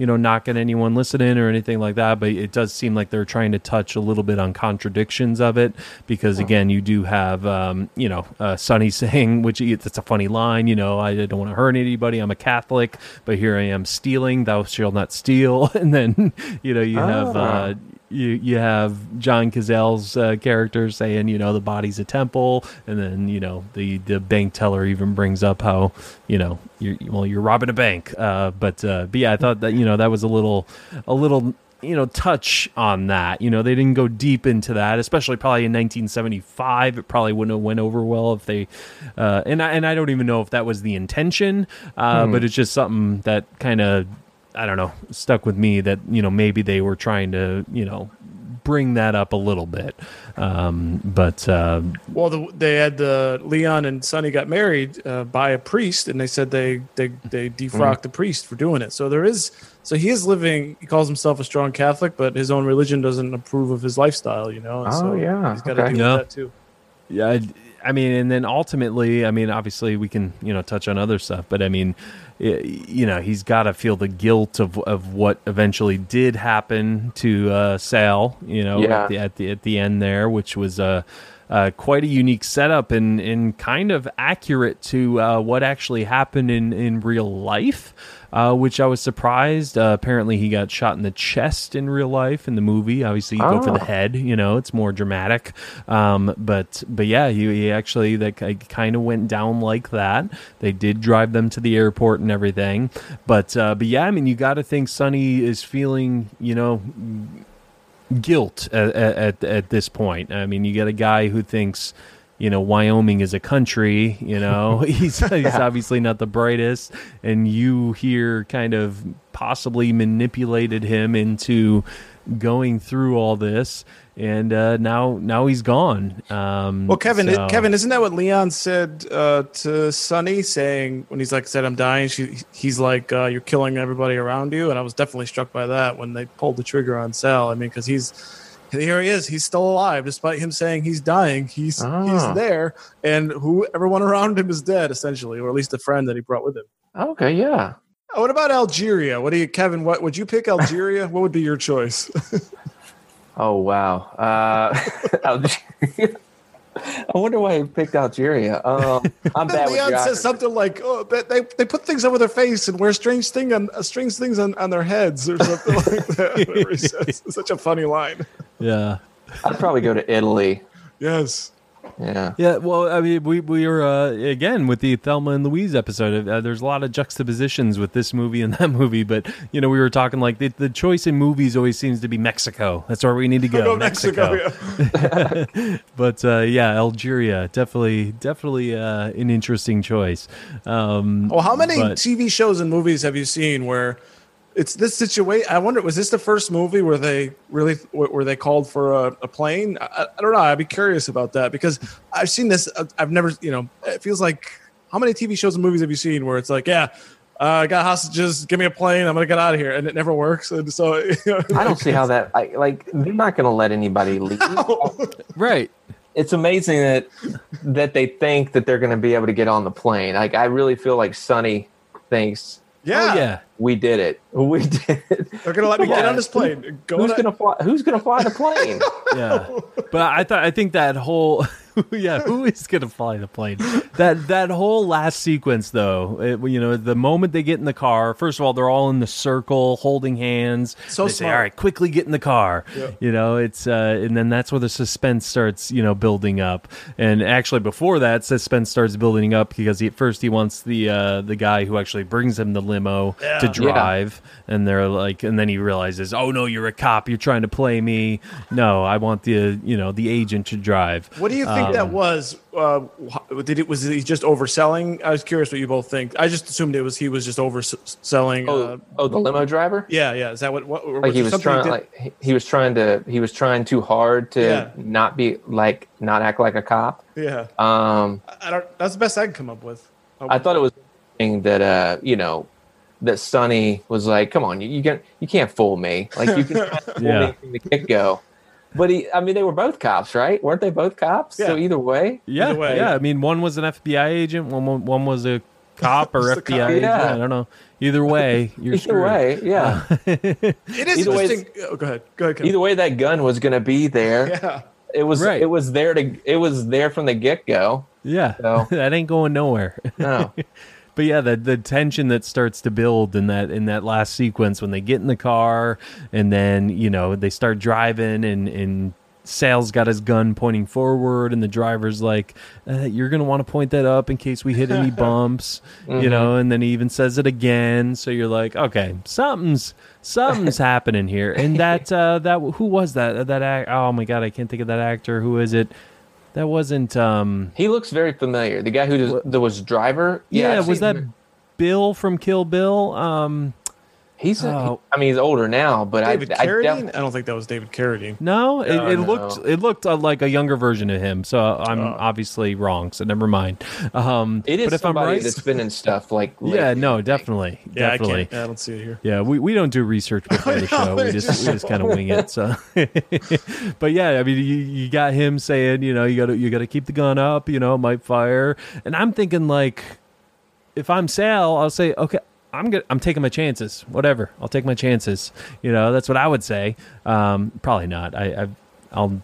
you know knocking anyone listening or anything like that, but it does seem like they're trying to touch a little bit on contradictions of it because again, you do have um, you know uh, Sonny (laughs) saying, which it's a funny line, you know, I don't want to hurt anybody. I'm a Catholic, but here I am stealing. Thou shalt not steal. (laughs) And then you know you have. Ah. Uh, you you have John Cazale's uh, character saying, you know, the body's a temple, and then you know the the bank teller even brings up how you know you're well you're robbing a bank. Uh, but uh, but yeah, I thought that you know that was a little a little you know touch on that. You know, they didn't go deep into that, especially probably in 1975. It probably wouldn't have went over well if they uh, and I and I don't even know if that was the intention, uh, but it's just something that kind of I don't know, stuck with me that, you know, maybe they were trying to, you know, bring that up a little bit. Um, but, uh, Well, the, they had the Leon and Sonny got married uh, by a priest, and they said they they they defrocked the priest for doing it. So there is so he is living. He calls himself a strong Catholic, but his own religion doesn't approve of his lifestyle. You know. And Oh, so yeah, he's got to okay. deal Yeah. with that too. yeah, I, I mean, and then ultimately, I mean, obviously we can, you know, touch on other stuff, but I mean, y- you know, he's got to feel the guilt of, of what eventually did happen to uh, Sal, you know, Yeah. at, the, at the at the end there, which was uh, uh, quite a unique setup and, and kind of accurate to uh, what actually happened in, in real life. Uh, which I was surprised. Uh, apparently, he got shot in the chest in real life in the movie. Obviously, you go for the Oh. head. You know, it's more dramatic. Um, but but yeah, he, he actually that kind of went down like that. They did drive them to the airport and everything. But uh, but yeah, I mean, you got to think Sonny is feeling you know guilt at, at at this point. I mean, you got a guy who thinks. You know, Wyoming is a country. You know, (laughs) (laughs) he's he's obviously not the brightest, and you here kind of possibly manipulated him into going through all this, and uh, now now he's gone. Um, Well, Kevin, so- Kevin, isn't that what Leon said uh, to Sonny, saying when he's like said, "I'm dying," she, he's like, uh, "You're killing everybody around you," and I was definitely struck by that when they pulled the trigger on Sal. I mean, because he's here, he is, he's still alive, despite him saying he's dying. He's Ah. he's there, and who everyone around him is dead, essentially, or at least the friend that he brought with him. Okay, yeah. Oh, What about Algeria? What do you, Kevin? What would you pick Algeria? what would be your choice? (laughs) Oh wow. Uh, (laughs) Algeria. I wonder why he picked Algeria. Um, (laughs) I'm bad with Leon geography. says something like, "Oh, they, they put things over their face and wear strange thing on uh, strange things on, on their heads or something like that." He says. It's such a funny line. Yeah. I'd probably go to Italy. Yes. Yeah. Yeah, well, I mean, we we were uh, again with the Thelma and Louise episode. Uh, there's a lot of juxtapositions with this movie and (laughs) that movie, but you know, we were talking like the, the choice in movies always seems to be Mexico. That's where we need to go. (laughs) Go Mexico. yeah. (laughs) But uh, yeah, Algeria definitely definitely uh, an interesting choice. Um, Well, how many but- TV shows and movies have you seen where it's this situation? I wonder, was this the first movie where they really where they called for a, a plane? I, I don't know. I'd be curious about that because I've seen this. uh, I've never, you know, it feels like how many TV shows and movies have you seen where it's like, yeah. Uh, I got hostages. Give me a plane. I'm gonna get out of here, and it never works. And so, (laughs) you know, I don't see how that. I, like they're not going to let anybody leave. (laughs) right. It's amazing that that they think that they're going to be able to get on the plane. Like I really feel like Sonny thinks yeah, Oh, yeah. we did it. (laughs) We did it. they're gonna let me get on this plane. Go Who's to- going to fly? Who's going to fly the plane? (laughs) yeah but i thought i think that whole (laughs) yeah who is gonna fly the plane? That that whole last sequence though it, you know the moment they get in the car first of all they're all in the circle holding hands. So they say all right quickly get in the car. Yeah. you know it's uh and then that's where the suspense starts you know building up. And actually before that suspense starts building up because he, at first he wants the uh the guy who actually brings him the limo to Yeah. drive. And they're like and then he realizes oh no you're a cop. You're trying to play me. No i want the you know the agent to drive. What do you think that was? Uh, did it was he just overselling? I was curious what you both think. I just assumed it was he was just overselling. Oh, Uh, oh, the limo driver. yeah, yeah. Is that what? what or Like he was trying, did- like he- he was trying to, he was trying too hard to Yeah. not be like, not act like a cop. yeah. Um, I I don't. That's the best I can come up with. I thought it was interesting that uh, you know, that Sonny was like, "Come on, you, you can you can't fool me. Like you can (laughs) try fool Yeah. me from the get go." But he, I mean, they were both cops, right? Weren't they both cops? So either way, yeah Either way. yeah i mean one was an fbi agent one one one was a cop (laughs) or FBI. cop. agent. Yeah. I don't know. Either way, (laughs) you're Either screwed. way, yeah. (laughs) It is Either way, interesting. Oh, go ahead. Go ahead. Kevin. Either way, that gun was going to be there. Yeah. It was. Right. It was there to. It was there from the get go. Yeah, So- that ain't going nowhere. No. But yeah, the the tension that starts to build in that in that last sequence when they get in the car and then you know they start driving and and Sal's got his gun pointing forward and the driver's like, uh, "You're gonna want to point that up in case we hit any (laughs) bumps," you know. And then he even says it again, so you're like, "Okay, something's something's (laughs) happening here." And that uh, that who was that that act? Oh my god, I can't think of that actor. Who is it? That wasn't. um He looks very familiar. The guy who does, was driver. Yeah, I've was that. Bill from Kill Bill? Um He's. a- Oh. I mean, he's older now, but David I, I Carradine? def- I don't think that was David Carradine. No, it, No, it no. looked it looked uh, like a younger version of him. So I'm Oh. obviously wrong. So never mind. Um, it is but if I'm somebody right, that's been in stuff like. (laughs) yeah, lately, no, I think. definitely, Yeah, I definitely. can't. I don't see it here. Yeah, we, we don't do research (laughs) before the show. We just we just kind of wing it. So, (laughs) but yeah, I mean, you, you got him saying, you know, you got to you got to keep the gun up. You know, it might fire. And I'm thinking like, if I'm Sal, I'll say, okay, I'm good. I'm taking my chances. Whatever, I'll take my chances. You know, that's what I would say. Um, probably not. I, I I'll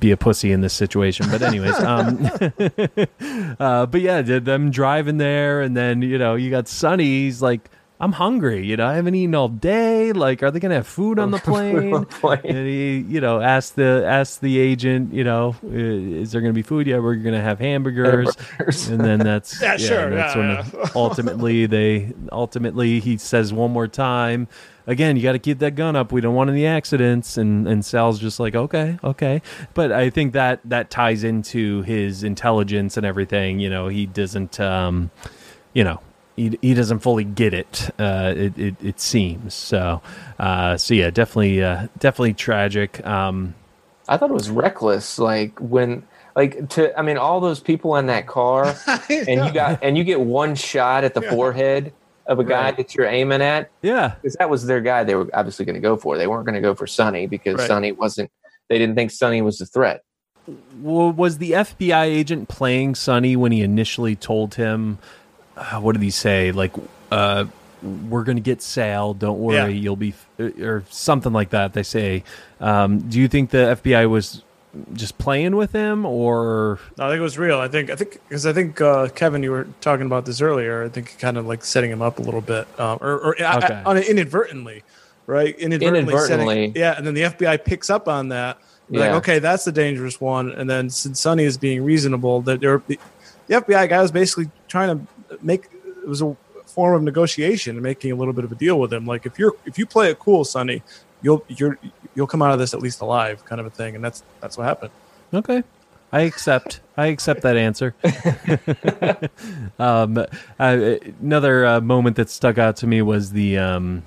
be a pussy in this situation. But anyways, (laughs) um, (laughs) uh, but yeah, did them driving there, and then you know you got Sonny. He's like, I'm hungry. You know, I haven't eaten all day. Like, are they gonna have food on (laughs) the plane? plane. and he, you know, asked the asked the agent, you know, "Uh, is there gonna be food? Yeah, we're gonna have hamburgers. Hamburgers. And then that's (laughs) Yeah, sure, That's yeah, when yeah. ultimately they ultimately he says one more time. Again, you got to keep that gun up. We don't want any accidents. And and Sal's just like, okay, okay. But I think that that ties into his intelligence and everything. You know, he doesn't, um, you know, he, he doesn't fully get it. Uh, it, it it seems so. Uh, so yeah, definitely, uh, definitely tragic. Um, I thought it was reckless. Like when, like to, I mean, all those people in that car, (laughs) and you got, and you get one shot at the forehead of a guy Right. that you're aiming at, yeah, because that was their guy. They were obviously going to go for. They weren't going to go for Sonny because Right. Sonny wasn't. They didn't think Sonny was the threat. Well, was the FBI agent playing Sonny when he initially told him, uh, what did he say? Like, uh, we're going to get Sal. Don't worry, Yeah. you'll be, f- or something like that. They say. Um, do you think the FBI was just playing with him, or No, I think it was real. I think I think because I think uh, Kevin, you were talking about this earlier. I think kind of like setting him up a little bit, um, or, or I- I- on inadvertently, right? Inadvertently, Inadvertently. setting, yeah. And then the FBI picks up on that. Yeah. Like, okay, that's the dangerous one. And then since Sonny is being reasonable, that the, the FBI guy was basically trying to make it was a form of negotiation and making a little bit of a deal with him. Like if you're if you play it cool, Sonny, you'll you're you'll come out of this at least alive, kind of a thing. And that's that's what happened. okay? I accept. I accept that answer. (laughs) um, uh, another uh, moment that stuck out to me was the um,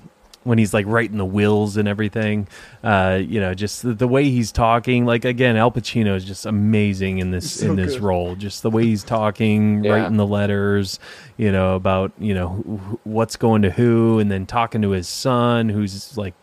when he's like writing the wills and everything. Uh, you know, just the, the way he's talking. Like again, Al Pacino is just amazing in this So in this good. role. Just the way he's talking, (laughs) Yeah. writing the letters. You know about you know wh- wh- what's going to who, and then talking to his son, who's like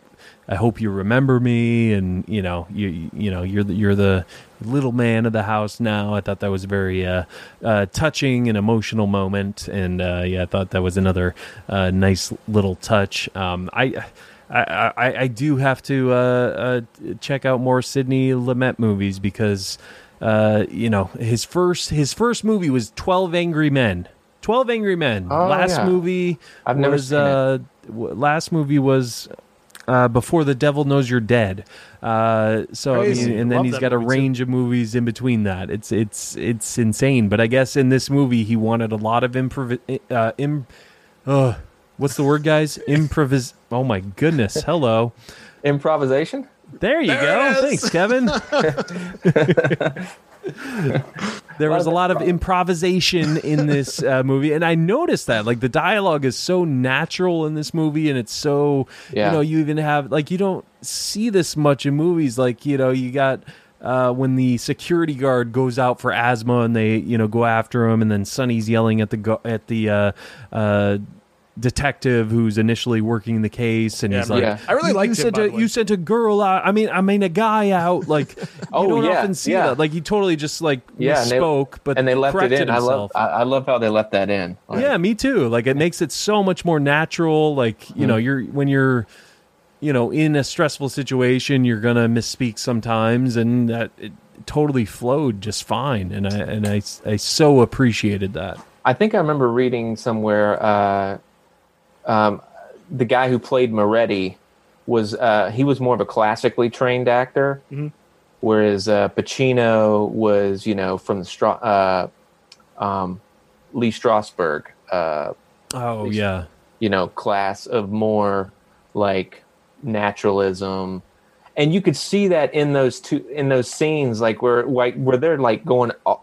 I hope you remember me, and you know, you you know, you're the, you're the little man of the house now. I thought that was a very uh, uh, touching and emotional moment, and uh, yeah, I thought that was another uh, nice little touch. Um, I. I, I, I do have to uh, uh, check out more Sidney Lumet movies because uh, you know his first his first movie was Twelve Angry Men. Twelve Angry Men. Oh, last yeah. movie I've never was seen it. w- last movie was uh, before the devil knows you're dead. Uh, so Crazy. I mean, and then Love he's that got a movie, too. range of movies in between that. It's it's it's insane. But I guess in this movie he wanted a lot of improv. Uh, Im- uh, what's the word, guys? Improvis. Oh my goodness! Hello. Improvisation. There you There go. Thanks, Kevin. (laughs) (laughs) (laughs) there was a lot of improvisation in this uh, movie, and I noticed that. Like the dialogue is so natural in this movie, and it's so Yeah. you know you even have like you don't see this much in movies. Like you know you got. Uh, when the security guard goes out for asthma and they, you know, go after him, and then Sonny's yelling at the go- at the uh, uh, detective who's initially working the case, and Yeah, he's like, Yeah. I really you, liked you him, sent by a you sent a girl out. I mean, I mean a guy out. (laughs) Like you Oh, don't yeah, often see that. Like he totally just like Yeah, misspoke, but and they left it in. I love himself. I, love how they left that in. Like, yeah, me too. Like it makes it so much more natural. Like you know, you're when you're you know in a stressful situation, you're gonna misspeak sometimes, and that it totally flowed just fine. And I and I I so appreciated that. I think I remember reading somewhere uh, um, the guy who played Moretti was uh, he was more of a classically trained actor, whereas uh, Pacino was you know from the Stra- uh, um, Lee Strasberg, uh, Oh yeah, you know class of more like naturalism. And you could see that in those two in those scenes, like where like where they're like going, uh,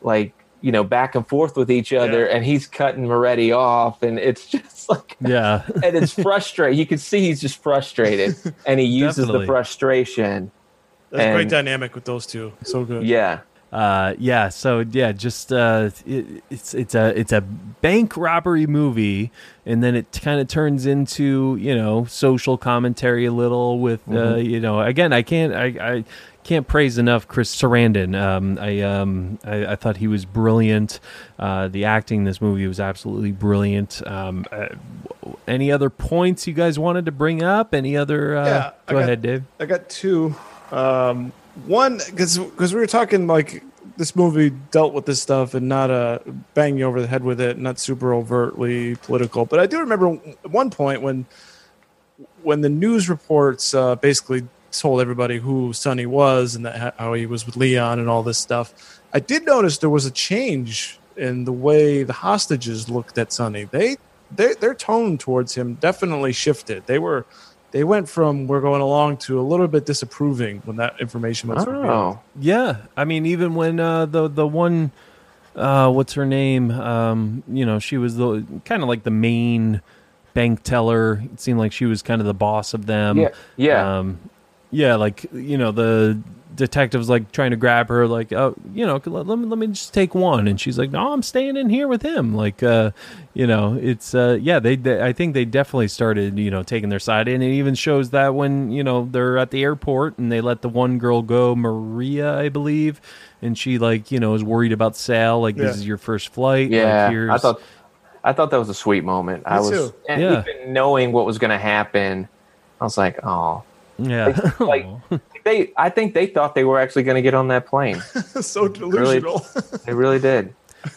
like you know, back and forth with each other, and he's cutting Moretti off, and it's (laughs) just like, yeah. and it's frustrating. You can see he's just frustrated, and he (laughs) uses Definitely. the frustration. That's a great dynamic with those two. So good. Yeah, uh yeah so yeah just uh it, it's it's a it's a bank robbery movie and then it kind of turns into you know social commentary a little with uh you know again i can't i i can't praise enough chris sarandon. Um i um i, I thought he was brilliant. Uh the acting in this movie was absolutely brilliant. Um uh, any other points you guys wanted to bring up? Any other uh Yeah, go got- ahead dave. I got two. Um, one because because we were talking like this movie dealt with this stuff and not uh bang you over the head with it, not super overtly political. But I do remember at one point when when the news reports uh, basically told everybody who Sonny was and that how he was with Leon and all this stuff. I did notice there was a change in the way the hostages looked at Sonny. They their their tone towards him definitely shifted. They were they went from we're going along to a little bit disapproving when that information was revealed. oh, Yeah, I mean, even when uh, the the one, uh, what's her name? Um, you know, she was the kind of like the main bank teller. It seemed like she was kind of the boss of them. Yeah, yeah. um, yeah. Like you know, the detectives like trying to grab her, like, oh, you know, let, let me let me just take one, and she's like, no, I'm staying in here with him. Like, uh, you know, it's uh, yeah. They, they, I think they definitely started, you know, taking their side, and it even shows that when you know they're at the airport and they let the one girl go, Maria, I believe, and she like you know is worried about Sal, like Yeah. this is your first flight. yeah. like, here's, I thought I thought that was a sweet moment. I was too. and Yeah. even knowing what was going to happen. I was like, oh, yeah, (laughs) like they. I think they thought they were actually going to get on that plane. (laughs) so delusional. (laughs) They really did.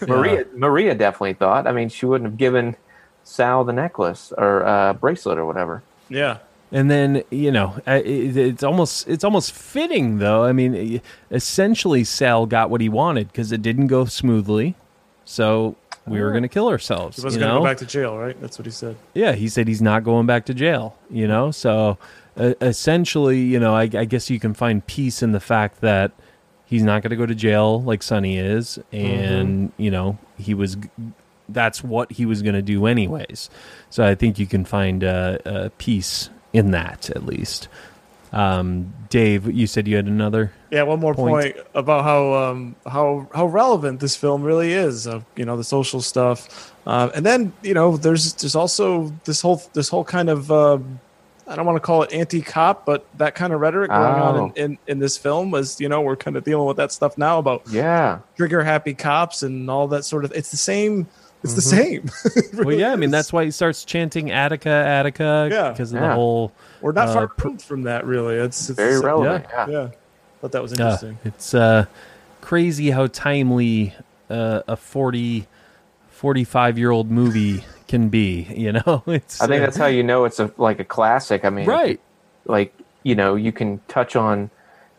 Maria Maria definitely thought. I mean, she wouldn't have given Sal the necklace or uh, bracelet or whatever. yeah. And then you know it, it's almost it's almost fitting though. I mean, essentially Sal got what he wanted because it didn't go smoothly, so we were going to kill ourselves. He wasn't going to go back to jail, right? That's what he said. yeah, he said he's not going back to jail. You know, so uh, essentially, you know, I, I guess you can find peace in the fact that he's not going to go to jail like Sonny is, and you know, he was. That's what he was going to do anyways. So I think you can find uh, uh, peace in that at least. Um, Dave, you said you had another. Yeah, one more Point. point, about how um, how how relevant this film really is. Of you know the social stuff, uh, and then you know there's there's also this whole this whole kind of uh, I don't want to call it anti-cop, but that kind of rhetoric going on Oh. in, in, in this film was you know we're kind of dealing with that stuff now about Yeah. trigger happy cops and all that sort of. It's the same. It's the same. (laughs) It Well, really yeah, I mean that's why he starts chanting Attica, Attica, Yeah. because of Yeah. the whole. we're not uh, far pr- from that. Really, it's, it's Very relevant. Yeah. Yeah, thought that was Uh, interesting. it's uh, crazy how timely uh, a 40, 45 year old movie can be. You know, (laughs) it's I think uh, that's how you know it's a like a classic. I mean, right. Like you know, you can touch on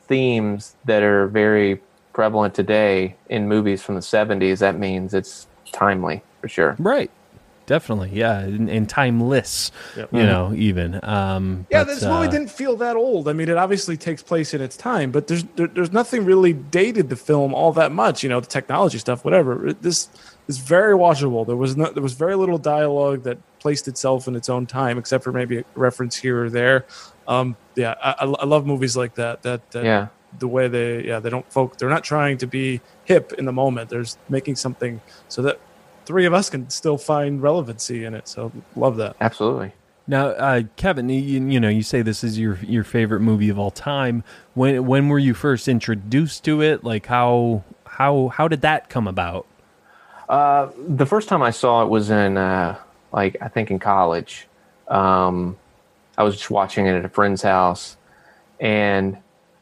themes that are very prevalent today in movies from the '70s. That means it's timely for sure. Right. Definitely, yeah, and, and timeless, Yep. you know, even. Um, Yeah, but, this movie uh, didn't feel that old. I mean, it obviously takes place in its time, but there's there, there's nothing really dated the film all that much. You know, the technology stuff, whatever. This is very watchable. There was no, there was very little dialogue that placed itself in its own time, except for maybe a reference here or there. Um, yeah, I, I I love movies like that. That, that Yeah. the way they yeah they don't folk they're not trying to be hip in the moment. There's making something so that three of us can still find relevancy in it. So love that. Absolutely. Now, uh, Kevin, you, you know, you say this is your your favorite movie of all time. When when were you first introduced to it? Like how how how did that come about? Uh, the first time I saw it was in uh, like I think in college. Um, I was just watching it at a friend's house, and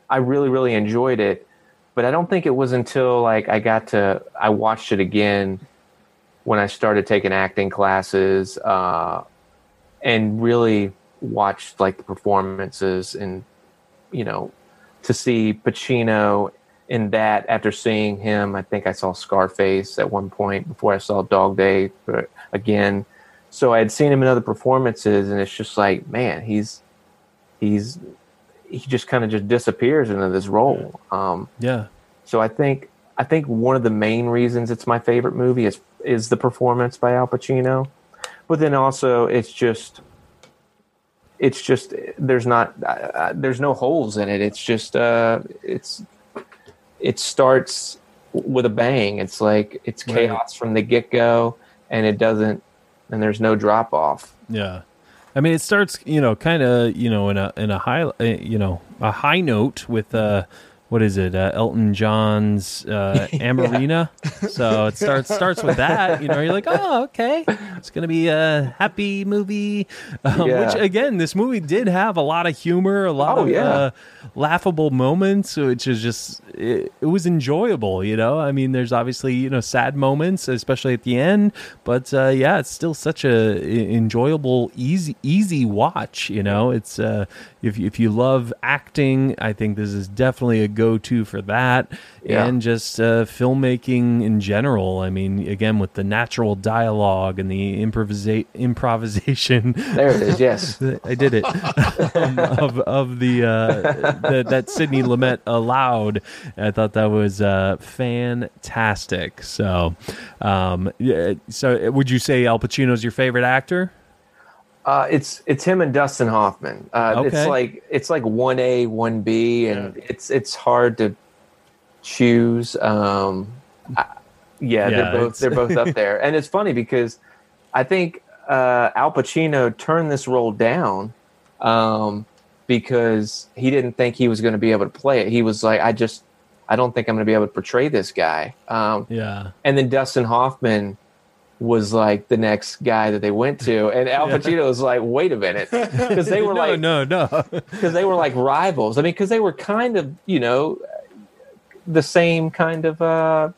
I really really enjoyed it. But I don't think it was until like I got to I watched it again when I started taking acting classes uh, and really watched like the performances and you know to see Pacino in that after seeing him I think I saw Scarface at one point before I saw Dog Day but again so I had seen him in other performances and it's just like man he's he's he just kind of just disappears into this role um, Yeah. so I think I think one of the main reasons it's my favorite movie is is the performance by Al Pacino, but then also it's just it's just there's not uh, uh, there's no holes in it. It's just uh, it's it starts with a bang. It's like it's Right. chaos from the get go, and it doesn't and there's no drop off. Yeah. I mean, it starts, you know, kind of, you know, in a in a high, uh, you know, a high note with uh, what is it, uh, Elton John's uh, (laughs) Amoreena. So it starts starts with that. You know, you're like, oh, okay, it's gonna be a happy movie. Um, Yeah. Which again, this movie did have a lot of humor, a lot Oh, of yeah. uh, laughable moments, which is just it, it was enjoyable. You know, I mean, there's obviously you know sad moments, especially at the end, but uh, yeah, it's still such a enjoyable, easy easy watch. You know, it's uh, if if you love acting, I think this is definitely a go to for that, Yeah. and just uh, filmmaking in general. I mean, again with the natural dialogue and the improvisa- improvisation. There it is. Yes. (laughs) I did it um, (laughs) of of the uh, that that Sidney Lumet allowed. I thought that was uh, fantastic. So, um, yeah, so would you say Al Pacino's your favorite actor? Uh, it's it's him and Dustin Hoffman. Uh, Okay. It's like it's like one A, one B, and it's it's hard to choose. Um, I- yeah, Yeah, they're both they're both up (laughs) there, and it's funny because I think uh, Al Pacino turned this role down um, because he didn't think he was going to be able to play it. He was like, I just I don't think I'm going to be able to portray this guy. Um, Yeah, and then Dustin Hoffman was like the next guy that they went to, and Al (laughs) Pacino was like, "Wait a minute," (laughs) because they were no, like, no, no. (laughs) because they were like rivals. I mean, because they were kind of, you know, the same kind of uh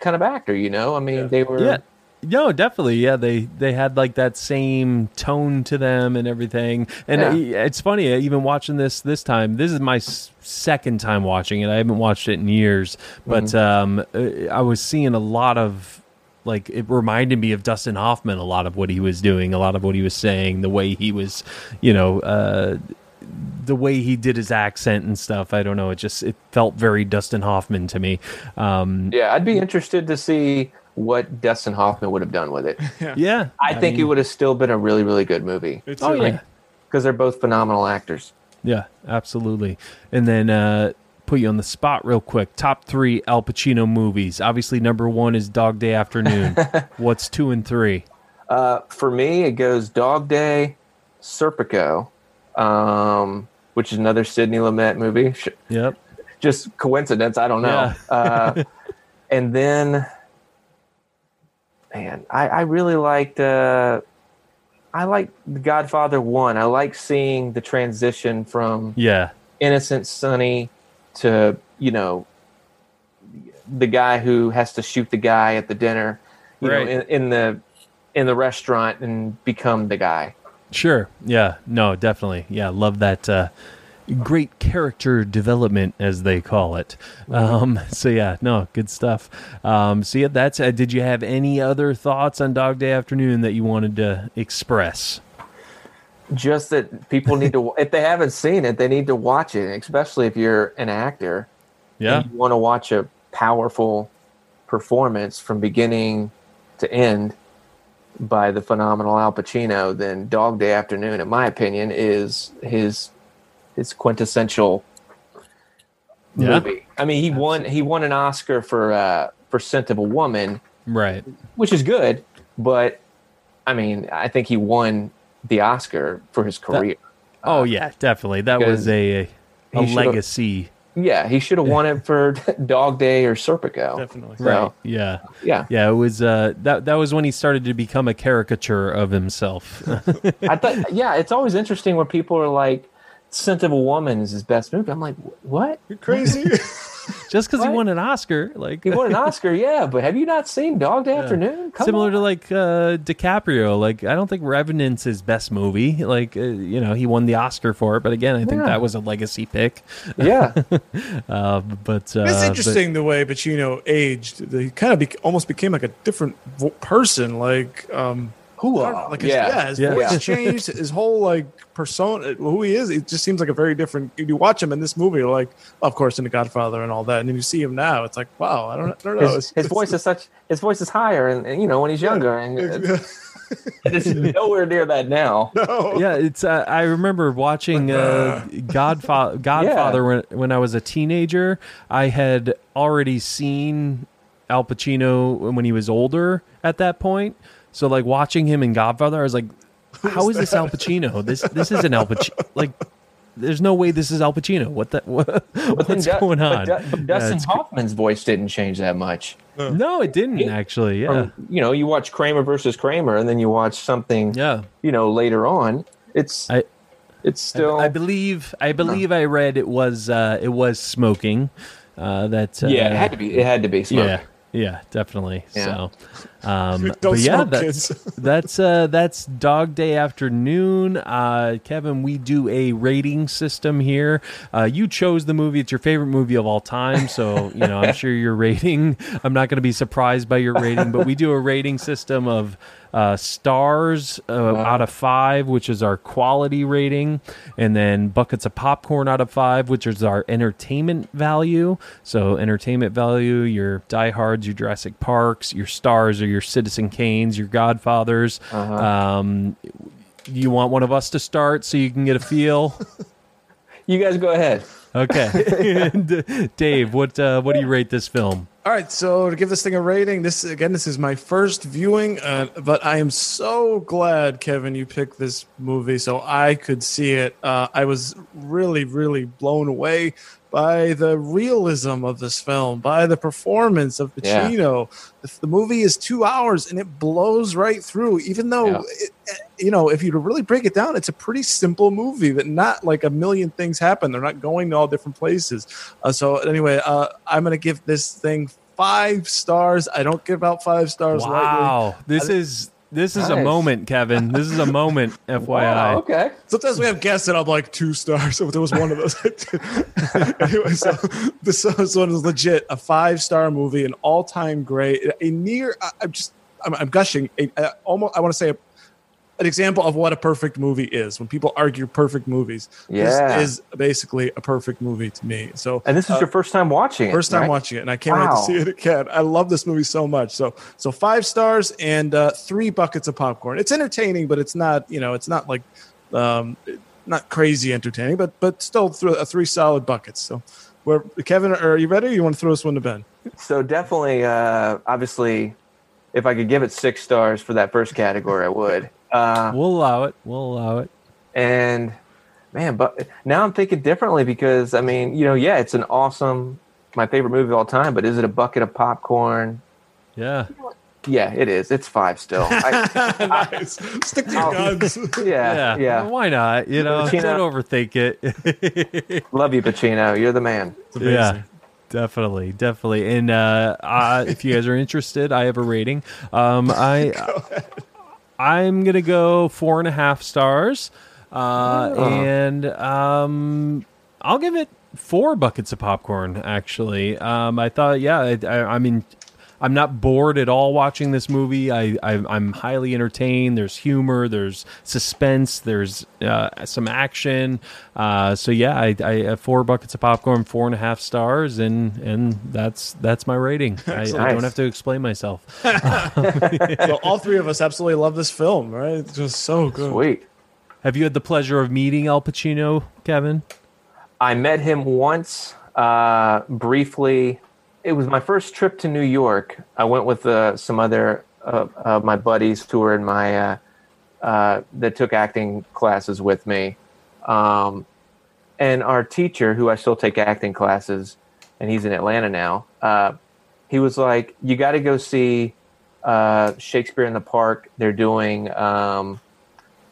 kind of actor. You know, I mean, they were. yeah. No, definitely. Yeah, they they had like that same tone to them and everything. And Yeah. it's funny, uh, even watching this this time. This is my s- second time watching it. I haven't watched it in years, but um, uh, I was seeing a lot of like it reminded me of Dustin Hoffman. A lot of what he was doing, a lot of what he was saying, the way he was, you know. Uh, the way he did his accent and stuff, I don't know. It just it felt very Dustin Hoffman to me. Um, Yeah, I'd be interested to see what Dustin Hoffman would have done with it. (laughs) yeah, I, think it would have still been a really, really good movie It's Oh a- yeah, because they're both phenomenal actors. Yeah, absolutely. And then uh, put you on the spot real quick. Top three Al Pacino movies. Obviously, number one is Dog Day Afternoon. (laughs) What's two and three? Uh, for me, it goes Dog Day, Serpico, um, which is another Sidney Lumet movie. Yep. Just coincidence, I don't know. Yeah. uh, (laughs) and then, man, I, I really liked. Uh, I like The Godfather One. I like seeing the transition from Yeah. innocent Sonny to you know the guy who has to shoot the guy at the dinner, you Right. know, in, in the in the restaurant and become the guy. Sure. Yeah. No, definitely. Yeah. Love that. Uh, great character development, as they call it. Um, so yeah, no, good stuff. Um, so yeah, that's. Uh, did you have any other thoughts on Dog Day Afternoon that you wanted to express? Just that people need to, (laughs) if they haven't seen it, they need to watch it, especially if you're an actor. Yeah. and you want to watch a powerful performance from beginning to end by the phenomenal Al Pacino, then Dog Day Afternoon, in my opinion, is his his quintessential Yeah. movie. I mean, he won he won an Oscar for uh, for Scent of a Woman, Right. which is good. But I mean, I think he won the Oscar for his career. Oh yeah, definitely. That was because a a legacy. yeah, he should have won it for (laughs) Dog Day or Serpico. Definitely. So, Right. Yeah. Yeah. Yeah, it was uh that that was when he started to become a caricature of himself. (laughs) I thought, yeah, it's always interesting when people are like, "Scent of a Woman" is his best movie. I'm like, what? You're crazy. (laughs) Just cuz he won an Oscar, like He won an Oscar, yeah, but have you not seen Dog Day Afternoon? Come similar on. to like uh DiCaprio, like I don't think Revenant's his best movie. Like uh, you know, he won the Oscar for it, but again, I think Yeah. that was a legacy pick. yeah, Uh (laughs) but uh it's but- interesting the way Pacino aged. He kind of be- almost became like a different vo- person. Like, um, I don't like his, Yeah. yeah, his Yeah. voice (laughs) changed. His whole like persona, who he is, it just seems like a very different. You watch him in this movie, like, of course, in The Godfather and all that, and then you see him now, it's like, wow, I don't, I don't know. his, It's- his it's- voice is (laughs) such. His voice is higher, and, and, you know when he's younger, and it's, (laughs) it's nowhere near that now. no. yeah, it's. Uh, I remember watching uh, Godfather. Godfather when when I was a teenager. I had already seen Al Pacino when he was older. At that point, so like watching him in Godfather, I was like, (laughs) "How is this Al Pacino? This this isn't Al Pacino. (laughs) Like, there's no way this is Al Pacino. What the (laughs) what, But what's Du- going but on? Du- but Dustin it's- Hoffman's voice didn't change that much. no, it didn't actually. Yeah, From, you know, you watch Kramer versus Kramer, and then you watch something. yeah. You know, later on, it's I it's still. I believe I believe I read it was uh, it was smoking. Uh, that uh, yeah, it had to be. It had to be. Smoke. Yeah, yeah, definitely. Yeah. So, (laughs) um, but yeah, that's kids. (laughs) that's uh, that's Dog Day Afternoon. Uh, Kevin, we do a rating system here. Uh, you chose the movie; it's your favorite movie of all time. So, you know, I'm (laughs) sure your rating. I'm not going to be surprised by your rating, but we do a rating system of uh, stars uh, out of five, which is our quality rating, and then buckets of popcorn out of five, which is our entertainment value. So, entertainment value, your diehards, your Jurassic Parks, your stars or your Citizen Kanes, your Godfathers. Um, you want one of us to start so you can get a feel? (laughs) You guys go ahead. Okay, (laughs) (laughs) Dave, what uh, what do you rate this film? All right, so to give this thing a rating, this again, this is my first viewing, uh, but I am so glad, Kevin, you picked this movie so I could see it. Uh, I was really, really blown away by the realism of this film, by the performance of Pacino. The, the movie is two hours and it blows right through, even though, Yeah. it, you know, if you to really break it down, it's a pretty simple movie that not like a million things happen. They're not going to all different places. Uh, so anyway, uh, I'm going to give this thing five stars. I don't give out five stars lightly. Wow, this is this is a moment, Kevin. This is a moment, (laughs) FYI. Wow, okay. Sometimes we have guests that I'm like two stars. (laughs) So there was one of those. (laughs) anyway, so this, this one is legit a five star movie, an all time great, a near. I, I'm just I'm, I'm gushing. A, a, almost I want to say a, an example of what a perfect movie is. When people argue perfect movies, Yeah. this is basically a perfect movie to me. So And this is your first time watching it. First time right? watching it, and I can't wait to see it again. I love this movie so much. So, so five stars and uh, three buckets of popcorn. It's entertaining, but it's not, you know, it's not like, um, not crazy entertaining, but but still th- uh, three solid buckets. So, where Kevin, are you ready? Or you want to throw this one to Ben? So definitely, uh, obviously, if I could give it six stars for that first category, I would. Uh, We'll allow it. We'll allow it. and man, but now I'm thinking differently because I mean, you know, yeah, it's an awesome, my favorite movie of all time. But is it a bucket of popcorn? Yeah. Yeah, it is. It's five still. I, (laughs) nice. Stick to your I'll- guns. (laughs) yeah, yeah. Why not? You know, Pacino- don't overthink it. (laughs) Love you, Pacino. You're the man. yeah. Definitely, definitely, and uh, uh, if you guys are interested, I have a rating. Um, I I'm gonna go four and a half stars, uh, Oh. and um, I'll give it four buckets of popcorn. Actually, um, I thought, yeah, I, I, I mean, I'm not bored at all watching this movie. I, I I'm highly entertained. There's humor. There's suspense. There's uh, some action. Uh, so yeah, I, I have four buckets of popcorn, four and a half stars, and and that's that's my rating. I, I don't have to explain myself. (laughs) (laughs) so all three of us absolutely love this film, right? It's just so good. Sweet. Have you had the pleasure of meeting Al Pacino, Kevin? I met him once, uh, briefly, it was my first trip to New York. I went with uh, some other uh, uh, my buddies who were in my uh, uh, that took acting classes with me, um, and our teacher, who I still take acting classes, and he's in Atlanta now. Uh, he was like, "You got to go see uh, Shakespeare in the Park. They're doing, um,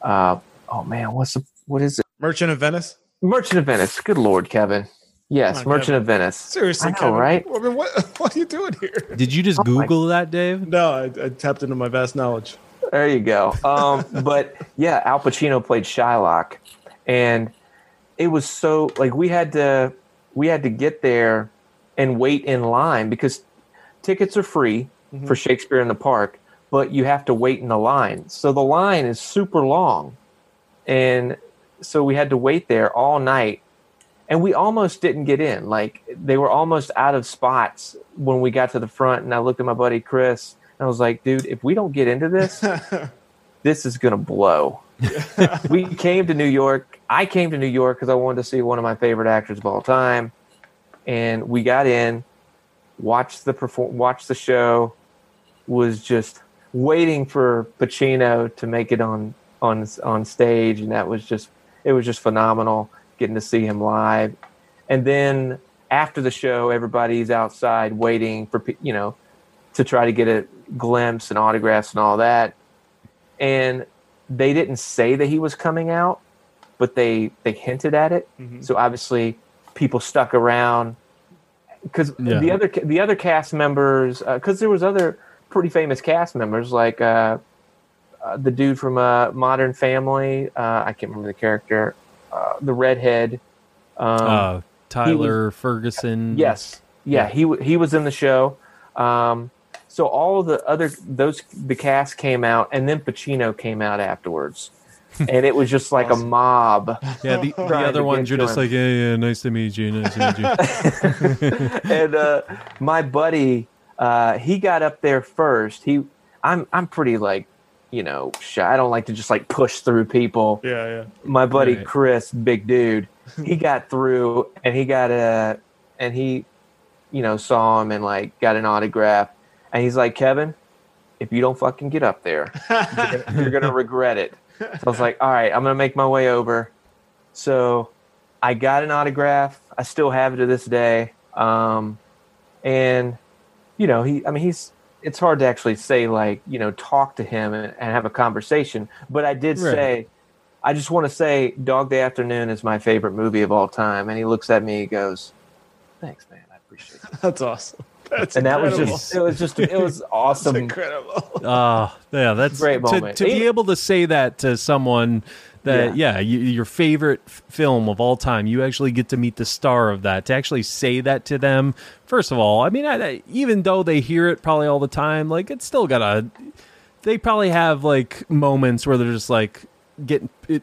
uh, oh man, what's the what is it? Merchant of Venice. Merchant of Venice. Good lord, Kevin. Yes, on, Merchant Kevin. of Venice. Seriously, I know, Kevin. right? I mean, what (laughs) what are you doing here? Did you just Oh my- Google that, Dave? No, I, I tapped into my vast knowledge. There you go. Um, (laughs) but yeah, Al Pacino played Shylock, and it was so like we had to we had to get there and wait in line because tickets are free for Shakespeare in the Park, but you have to wait in the line. So the line is super long, and so we had to wait there all night. And we almost didn't get in. Like they were almost out of spots when we got to the front. And I looked at my buddy Chris, and I was like, "Dude, if we don't get into this, (laughs) this is gonna blow." (laughs) we came to New York. I came to New York because I wanted to see one of my favorite actors of all time, and we got in, watched the perform, watched the show, was just waiting for Pacino to make it on on on stage, and that was just it was just phenomenal getting to see him live. And then after the show, everybody's outside waiting for you know to try to get a glimpse and autographs and all that. And they didn't say that he was coming out, but they they hinted at it. So obviously, people stuck around because Yeah. the other the other cast members because there was other pretty famous cast members like uh, uh, the dude from uh, Modern Family. Uh, I can't remember the character. Uh, the redhead. Um, uh, Tyler Ferguson. Yes, yeah, he w- he was in the show. Um, so all the other those the cast came out, and then Pacino came out afterwards, and it was just like a mob. Yeah, the, the (laughs) other to ones you're just like, yeah, yeah, nice to meet you, nice to meet you. (laughs) and uh, my buddy, uh, he got up there first. He, I'm I'm pretty like, you know, shy. I don't like to just like push through people. Yeah, yeah. my buddy Right. Chris, big dude, (laughs) he got through and he got a and he, you know, saw him and like got an autograph. And he's like, Kevin, if you don't fucking get up there, you're (laughs) gonna, you're gonna regret it. So I was like, all right, I'm gonna make my way over. So I got an autograph. I still have it to this day. Um, and you know, he, I mean, he's. It's hard to actually say like you know talk to him and, and have a conversation. But I did Right. say, I just want to say, Dog Day Afternoon is my favorite movie of all time. And he looks at me, he goes, "Thanks, man. I appreciate (laughs) it." That's awesome. That's And that was just, it was just, it was (laughs) That's awesome. incredible. Oh, yeah, that's Great to, moment. to be able to say that to someone that yeah, you, your favorite f- film of all time. You actually get to meet the star of that. To actually say that to them, first of all, I mean, I, I- even though they hear it probably all the time, like it's still gotta. They probably have like moments where they're just like getting it.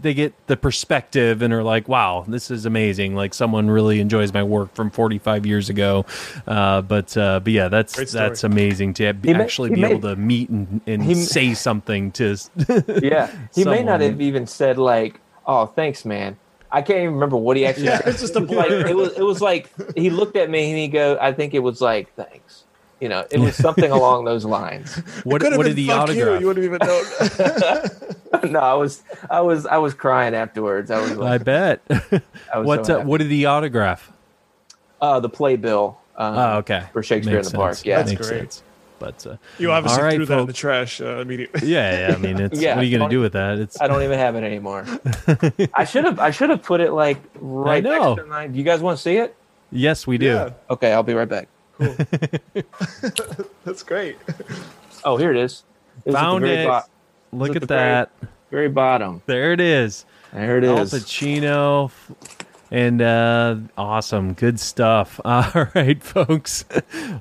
They get the perspective and are like, "Wow, this is amazing!" Like someone really enjoys my work from 45 years ago. Uh, but uh, but yeah, that's that's amazing to He actually he be made- able to meet and, and he- say something to (laughs) Yeah. He may not have even said like, "Oh, thanks, man." I can't even remember what he actually Yeah, said. it's just a like it was it was like he looked at me and he go I think it was like thanks. You know, it was something along those lines. (laughs) what what did the fuck you. autograph You wouldn't even know. (laughs) no, I was I was I was crying afterwards. I was I bet I was what (laughs) so uh, what did the autograph uh the playbill um, oh okay for Shakespeare Makes in the Park. Yeah. That's Makes great. sense. but uh, You obviously All right, threw that in the trash uh, immediately. yeah yeah I mean it's Yeah, what are you gonna don't- with that it's I don't even have it anymore. I should have I should have put it like right know. next to mine. Do you guys want to see it? yes we do Yeah, Okay, I'll be right back. (laughs) that's great. Oh, here it is. It was at Found it. bo- look at at the very- that very bottom. there it is There it Al is. Pacino. And uh, awesome, good stuff. (laughs) All right, folks.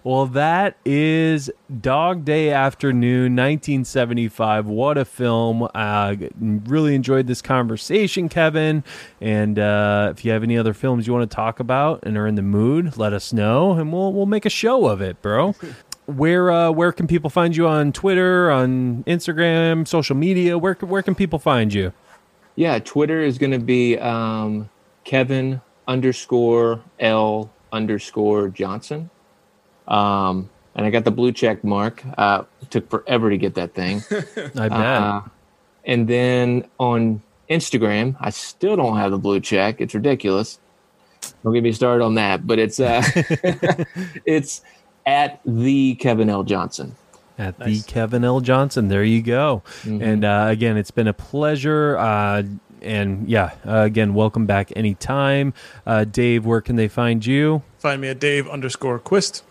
Well, that is Dog Day Afternoon, 1975. What a film! Uh, really enjoyed this conversation, Kevin. And uh, if you have any other films you want to talk about and are in the mood, let us know, and we'll we'll make a show of it, bro. (laughs) Where uh, where can people find you on Twitter, on Instagram, social media? Where where can people find you? Yeah, Twitter is going to be um, Kevin underscore L underscore Johnson. Um, and I got the blue check mark. Uh, it took forever to get that thing. (laughs) I bet. Uh, and then on Instagram, I still don't have the blue check. It's ridiculous. Don't get me started on that, but it's uh, (laughs) (laughs) it's at the Kevin L Johnson. at Nice. the Kevin L. Johnson. There you go. Mm-hmm. And uh, again, it's been a pleasure. Uh, and yeah, uh, again, welcome back anytime. Uh, Dave, where can they find you? Find me at Dave underscore Quist.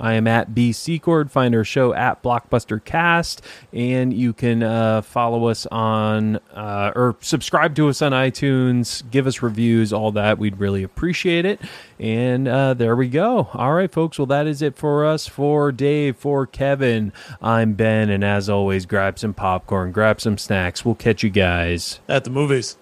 I am at B Secord. Find our show at Blockbuster Cast, and you can uh, follow us on uh, or subscribe to us on iTunes. Give us reviews, all that. We'd really appreciate it. And uh, there we go. All right, folks. Well, that is it for us. For Dave, for Kevin, I'm Ben, and as always, grab some popcorn, grab some snacks. We'll catch you guys. At the movies.